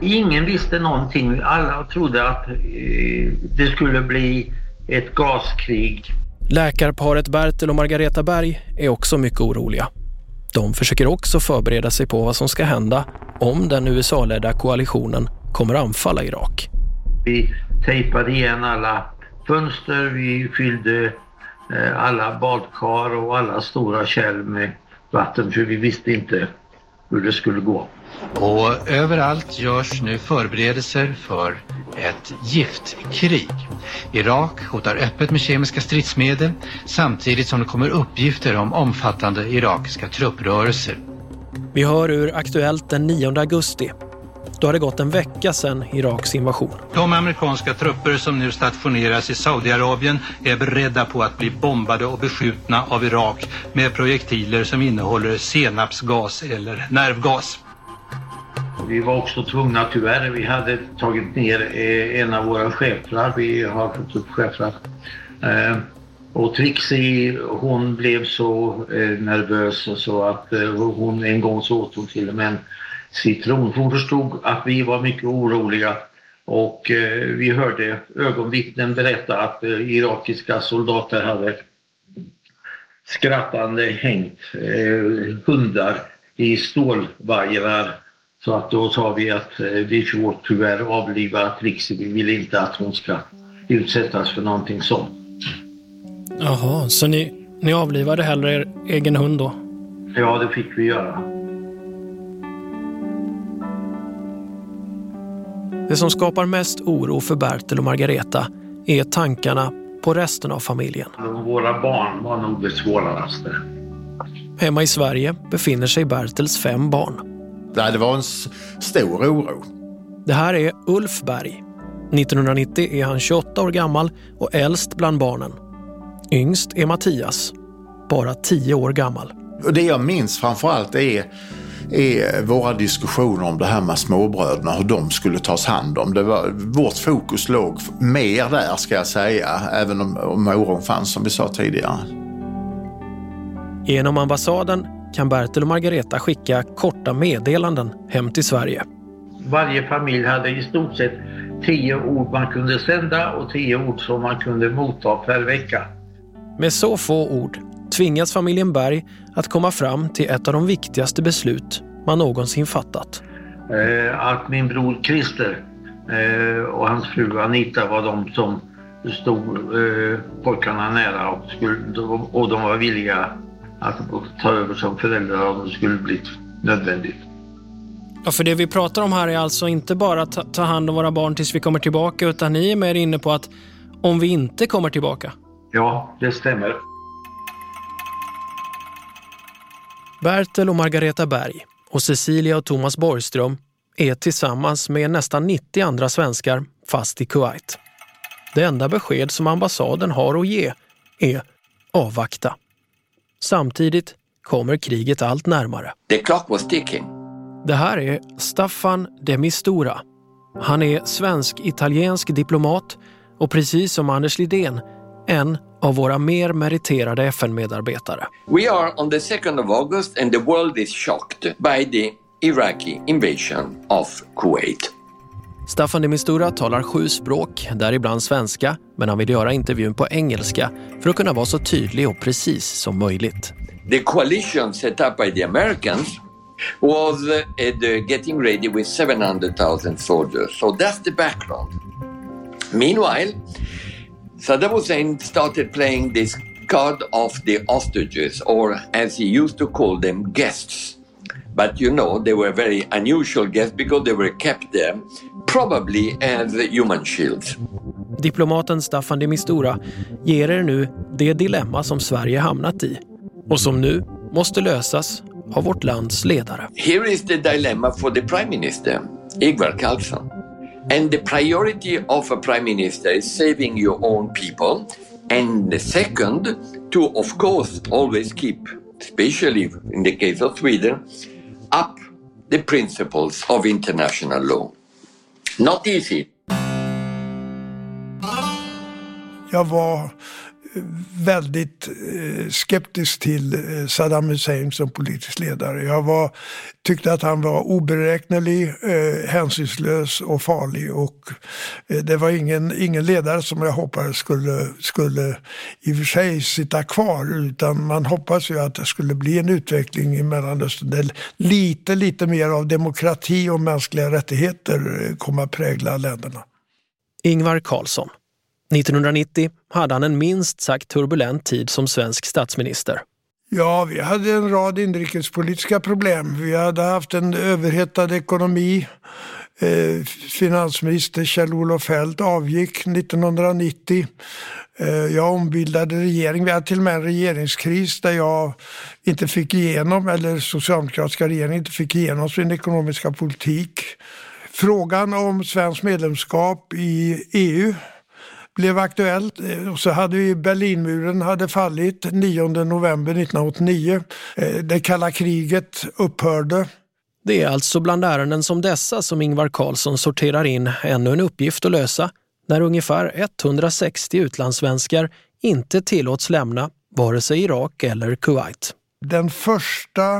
Ingen visste någonting. Alla trodde att eh, det skulle bli ett gaskrig. Läkarparet Bertel och Margareta Berg är också mycket oroliga. De försöker också förbereda sig på vad som ska hända om den USA-ledda koalitionen kommer anfalla Irak. Vi tejpade igen alla fönster, vi fyllde eh, alla badkar och alla stora kärl med vatten för vi visste inte hur det skulle gå. Och överallt görs nu förberedelser för ett giftkrig. Irak hotar öppet med kemiska stridsmedel samtidigt som det kommer uppgifter om omfattande irakiska trupprörelser. Vi hör ur Aktuellt den 9 augusti. Då har det gått en vecka sedan Iraks invasion. De amerikanska trupper som nu stationeras i Saudiarabien är beredda på att bli bombade och beskjutna av Irak med projektiler som innehåller senapsgas eller nervgas. Vi var också tvungna tyvärr. Vi hade tagit ner eh, en av våra schäfrar. Vi har fått upp schäfrar. Eh, och Trixie hon blev så eh, nervös så att hon en gång så åt hon till och med en citron. Hon förstod att vi var mycket oroliga och vi hörde ögonvittnen berätta att irakiska soldater hade skrattande hängt hundar i stålvajrar så att då sa vi att eh, vi får tyvärr avliva Trixie. Vi vill inte att hon ska utsättas för någonting sånt. Jaha, så ni, ni avlivade hellre er egen hund då? Ja, det fick vi göra. Det som skapar mest oro för Bertel och Margareta är tankarna på resten av familjen. Våra barn var nog det svåraste. Hemma i Sverige befinner sig Bertels fem barn. Nej, det var en stor oro. Det här är Ulf Berg. 1990 är han 28 år gammal och äldst bland barnen. Yngst är Mattias, bara 10 år gammal. Det jag minns framförallt är är våra diskussioner om det här med småbröderna, hur de skulle tas hand om. Det var, vårt fokus låg mer där ska jag säga, även om, om oron fanns som vi sa tidigare. Genom ambassaden kan Bertil och Margareta skicka korta meddelanden hem till Sverige. Varje familj hade i stort sett tio ord man kunde sända och tio ord som man kunde motta per vecka. Med så få ord tvingas familjen Berg att komma fram till ett av de viktigaste beslut man någonsin fattat. Eh, att min bror Christer eh, och hans fru Anita var de som stod eh, pojkarna nära och, skulle, och de var villiga att ta över som föräldrar om det skulle bli nödvändigt. Ja, för det vi pratar om här är alltså inte bara att ta hand om våra barn tills vi kommer tillbaka, utan ni är mer inne på att om vi inte kommer tillbaka. Ja, det stämmer. Bertel och Margareta Berg och Cecilia och Thomas Borgström är tillsammans med nästan 90 andra svenskar fast i Kuwait. Det enda besked som ambassaden har att ge är avvakta. Samtidigt kommer kriget allt närmare. The clock was ticking. Det här är Staffan de Mistura. Han är svensk-italiensk diplomat och precis som Anders Lidén en av våra mer meriterade FN-medarbetare. We are on the 2nd of August and the world is shocked by the Iraqi invasion of Kuwait. Staffan de Mistura talar sju språk, däribland svenska, men han vill göra intervjun på engelska för att kunna vara så tydlig och precis som möjligt. The coalition set up by the Americans was uh, uh getting ready with 700,000 soldiers. So that's the background. Meanwhile, Saddam Hussein started playing this card of the hostages, or as he used to call them, guests. But you know, they were very unusual guests because they were kept there, probably as human shields. Diplomaten Staffan de Mistura ger er nu det dilemma som Sverige hamnat i och som nu måste lösas av vårt lands ledare. Here is the dilemma for the prime minister, Ingvar Carlsson. And the priority of a prime minister is saving your own people. And the second, to of course always keep, especially in the case of Sweden, up the principles of international law. Not easy. Jag var väldigt eh, skeptisk till eh, Saddam Hussein som politisk ledare. Jag var, tyckte att han var oberäknelig, eh, hänsynslös och farlig. Och det var ingen, ingen ledare som jag hoppades skulle, skulle i och för sig sitta kvar. Utan man hoppas ju att det skulle bli en utveckling i Mellanöstern där lite, lite mer av demokrati och mänskliga rättigheter kommer att prägla länderna. Ingvar Carlsson 1990 hade han en minst sagt turbulent tid som svensk statsminister. Ja, vi hade en rad inrikespolitiska problem. Vi hade haft en överhettad ekonomi. Eh, finansminister Kjell-Olof Feldt avgick 1990. Eh, jag ombildade regering. Vi hade till och med en regeringskris där jag inte fick igenom, eller socialdemokratiska regeringen inte fick igenom sin ekonomiska politik. Frågan om svenskt medlemskap i EU blev aktuellt. Eh, och så hade ju Berlinmuren hade fallit 9 november 1989. Eh, det kalla kriget upphörde. Det är alltså bland ärenden som dessa som Ingvar Carlsson sorterar in ännu en uppgift att lösa när ungefär 160 utlandssvenskar inte tillåts lämna vare sig Irak eller Kuwait. Den första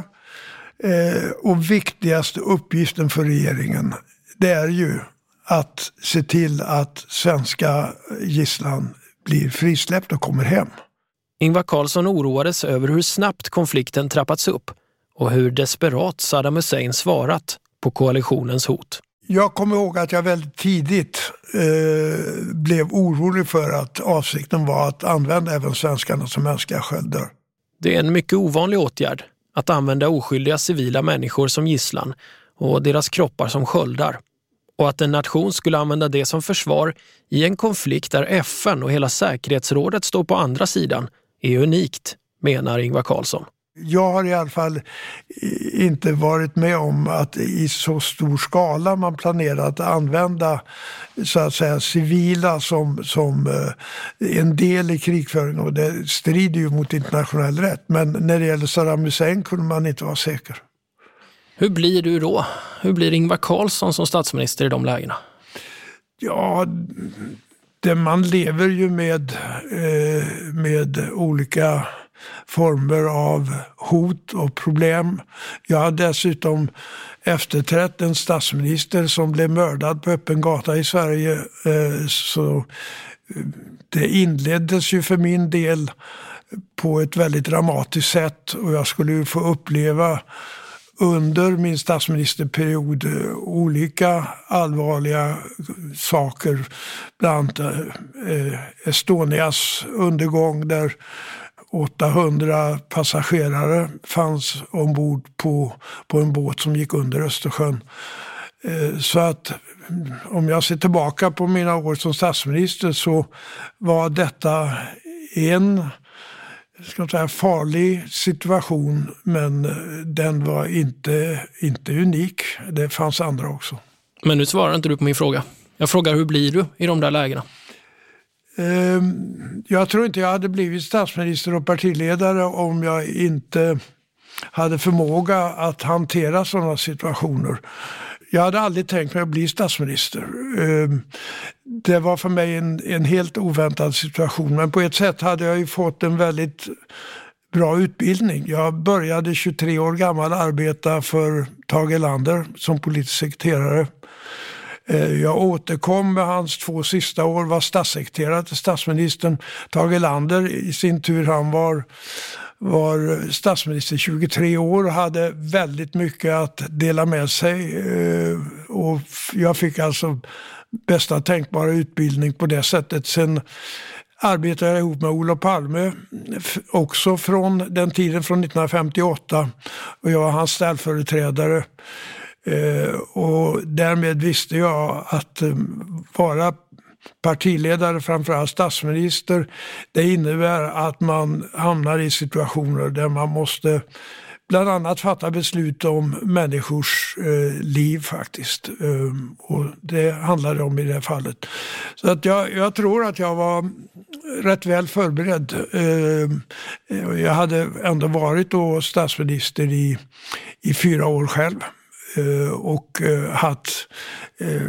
eh, och viktigaste uppgiften för regeringen det är ju att se till att svenska gisslan blir frisläppt och kommer hem. Ingvar Carlsson oroades över hur snabbt konflikten trappats upp och hur desperat Saddam Hussein svarat på koalitionens hot. Jag kommer ihåg att jag väldigt tidigt eh, blev orolig för att avsikten var att använda även svenskarna som mänskliga sköldar. Det är en mycket ovanlig åtgärd att använda oskyldiga civila människor som gisslan och deras kroppar som sköldar och att en nation skulle använda det som försvar i en konflikt där FN och hela säkerhetsrådet står på andra sidan är unikt, menar Ingvar Carlsson. Jag har i alla fall eh, inte varit med om att i så stor skala man planerar att använda så att säga civila som, som eh, en del i krigföringen och det strider ju mot internationell rätt. Men när det gäller Saddam Hussein kunde man inte vara säker. Hur blir du då? Hur blir Ingvar Carlsson som statsminister i de lägena? Ja, det man lever ju med, eh, med olika former av hot och problem. Jag har dessutom efterträtt en statsminister som blev mördad på öppen gata i Sverige. Eh, så eh, det inleddes ju för min del på ett väldigt dramatiskt sätt och jag skulle ju få uppleva under min statsministerperiod eh, olika allvarliga saker. Bland annat eh, Estonias undergång där 800 passagerare fanns ombord på, på en båt som gick under Östersjön. Eh, så att mm, om jag ser tillbaka på mina år som statsminister så var detta en ska säga, farlig situation men den var inte, inte unik. Det fanns andra också. Men nu svarar inte du på min fråga. Jag frågar hur blir du i de där lägena? Ehm, jag tror inte jag hade blivit statsminister och partiledare om jag inte hade förmåga att hantera sådana situationer. Jag hade aldrig tänkt mig att bli statsminister. Ehm, det var för mig en, en helt oväntad situation men på ett sätt hade jag ju fått en väldigt bra utbildning. Jag började 23 år gammal arbeta för Tage Erlander som politisk sekreterare. Ehm, jag återkom med hans två sista år, var statssekreterare till statsministern. Tage Erlander i sin tur, han var, var statsminister 23 år och hade väldigt mycket att dela med sig. Eh, och jag fick alltså bästa tänkbara utbildning på det sättet. Sen arbetade jag ihop med Olof Palme, också från den tiden, från 1958. Och jag var hans ställföreträdare. Eh, och därmed visste jag att eh, vara partiledare, framförallt statsminister, det innebär att man hamnar i situationer där man måste bland annat fatta beslut om människors eh, liv faktiskt. Ehm, och det handlade om i det här fallet. Så att jag, jag tror att jag var rätt väl förberedd. Ehm, jag hade ändå varit då statsminister i, i fyra år själv. Eh, och eh, haft eh,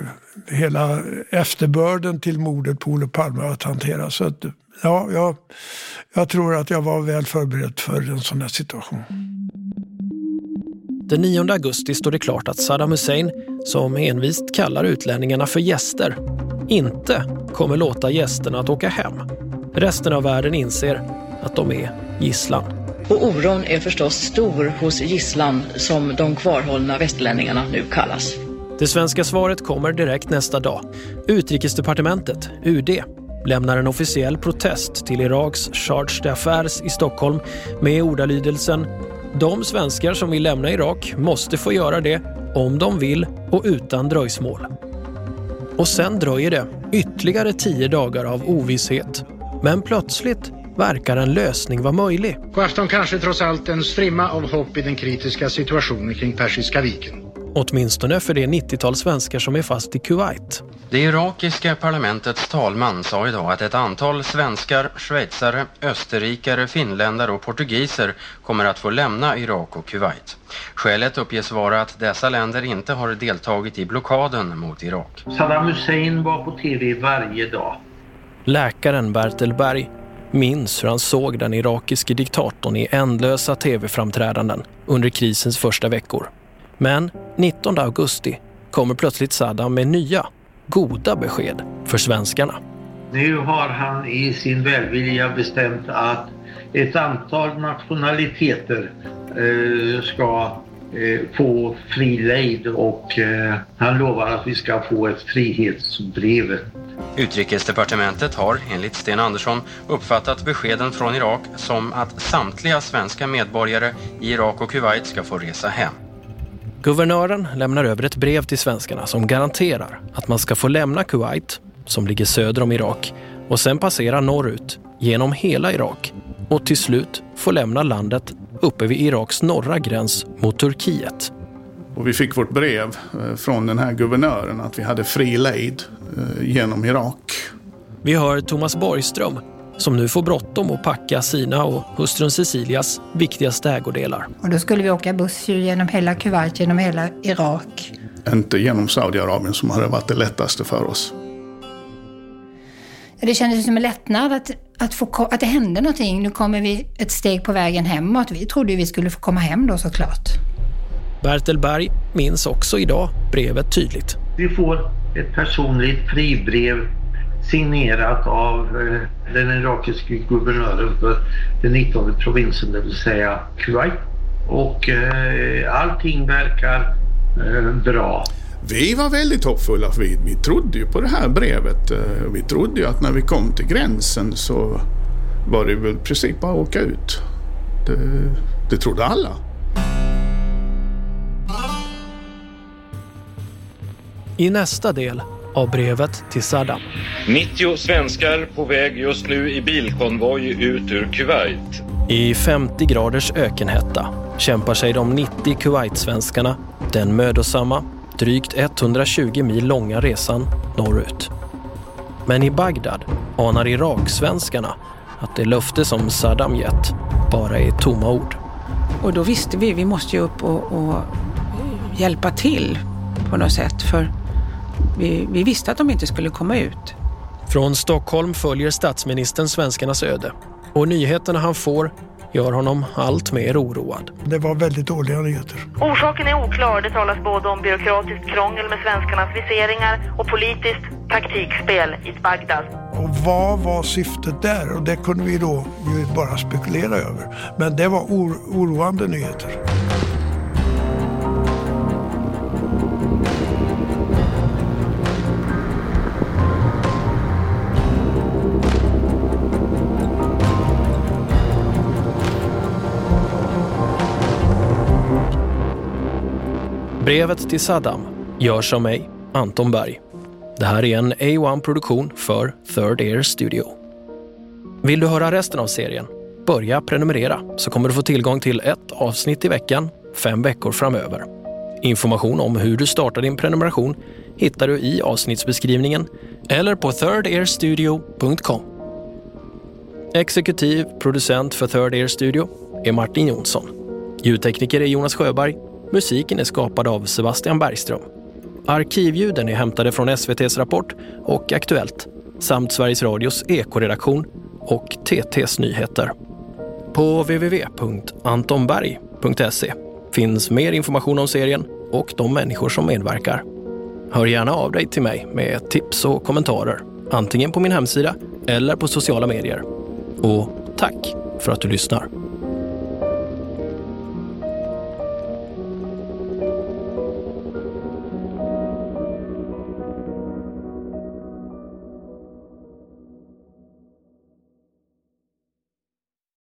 hela efterbörden till mordet på Olof Palme att hantera. Så att, ja, jag, jag tror att jag var väl förberedd för en sån här situation. Den 9 augusti står det klart att Saddam Hussein, som envist kallar utlänningarna för gäster, inte kommer låta gästerna att åka hem. Resten av världen inser att de är gisslan. Och oron är förstås stor hos gisslan som de kvarhållna västlänningarna nu kallas. Det svenska svaret kommer direkt nästa dag. Utrikesdepartementet, UD, lämnar en officiell protest till Iraks Charge d'Affaires i Stockholm med ordalydelsen “De svenskar som vill lämna Irak måste få göra det om de vill och utan dröjsmål”. Och sen dröjer det ytterligare tio dagar av ovisshet. Men plötsligt verkar en lösning vara möjlig. På afton kanske trots allt en strimma av hopp i den kritiska situationen kring Persiska viken. Åtminstone för det 90-tal svenskar som är fast i Kuwait. Det irakiska parlamentets talman sa idag att ett antal svenskar, schweizare, österrikare, finländare och portugiser kommer att få lämna Irak och Kuwait. Skälet uppges vara att dessa länder inte har deltagit i blockaden mot Irak. Saddam Hussein var på tv varje dag. Läkaren Bertel Berg minns hur han såg den irakiske diktatorn i ändlösa tv-framträdanden under krisens första veckor. Men 19 augusti kommer plötsligt Saddam med nya, goda besked för svenskarna. Nu har han i sin välvilja bestämt att ett antal nationaliteter eh, ska få fri lejd och eh, han lovar att vi ska få ett frihetsbrev Utrikesdepartementet har, enligt Sten Andersson, uppfattat beskeden från Irak som att samtliga svenska medborgare i Irak och Kuwait ska få resa hem. Guvernören lämnar över ett brev till svenskarna som garanterar att man ska få lämna Kuwait, som ligger söder om Irak, och sen passera norrut genom hela Irak och till slut få lämna landet uppe vid Iraks norra gräns mot Turkiet. Och vi fick vårt brev eh, från den här guvernören att vi hade fri lejd eh, genom Irak. Vi hör Thomas Borgström, som nu får bråttom att packa sina och hustrun Cecilias viktigaste ägodelar. Och då skulle vi åka buss genom hela Kuwait, genom hela Irak. Inte genom Saudiarabien som hade varit det lättaste för oss. Det kändes som en lättnad att, att, få, att det hände någonting. Nu kommer vi ett steg på vägen hemåt. Vi trodde vi skulle få komma hem då såklart. Bertel Berg minns också idag brevet tydligt. Vi får ett personligt fribrev signerat av eh, den irakiske guvernören för den 19 provinsen, det vill säga Kuwait. Och eh, allting verkar eh, bra. Vi var väldigt hoppfulla för vi, vi trodde ju på det här brevet. Eh, vi trodde ju att när vi kom till gränsen så var det väl precis bara att åka ut. Det, det trodde alla. I nästa del av brevet till Saddam. 90 svenskar på väg just nu i bilkonvoj ut ur Kuwait. I 50 graders ökenhetta kämpar sig de 90 Kuwait-svenskarna den mödosamma, drygt 120 mil långa resan norrut. Men i Bagdad anar Irak-svenskarna att det löfte som Saddam gett bara är tomma ord. Och då visste vi, vi måste ju upp och, och hjälpa till på något sätt. För vi, vi visste att de inte skulle komma ut. Från Stockholm följer statsministern svenskarnas öde och nyheterna han får gör honom allt mer oroad. Det var väldigt dåliga nyheter. Orsaken är oklar. Det talas både om byråkratiskt krångel med svenskarnas viseringar och politiskt taktikspel i Bagdad. Och vad var syftet där? Och det kunde vi då ju bara spekulera över. Men det var or oroande nyheter. Brevet till Saddam görs av mig, Anton Berg. Det här är en A1-produktion för Third Air Studio. Vill du höra resten av serien? Börja prenumerera så kommer du få tillgång till ett avsnitt i veckan fem veckor framöver. Information om hur du startar din prenumeration hittar du i avsnittsbeskrivningen eller på thirdairstudio.com. Exekutiv producent för Third Air Studio är Martin Jonsson. Ljudtekniker är Jonas Sjöberg Musiken är skapad av Sebastian Bergström. Arkivljuden är hämtade från SVTs Rapport och Aktuellt samt Sveriges Radios ekoredaktion och TTs nyheter. På www.antonberg.se finns mer information om serien och de människor som medverkar. Hör gärna av dig till mig med tips och kommentarer, antingen på min hemsida eller på sociala medier. Och tack för att du lyssnar.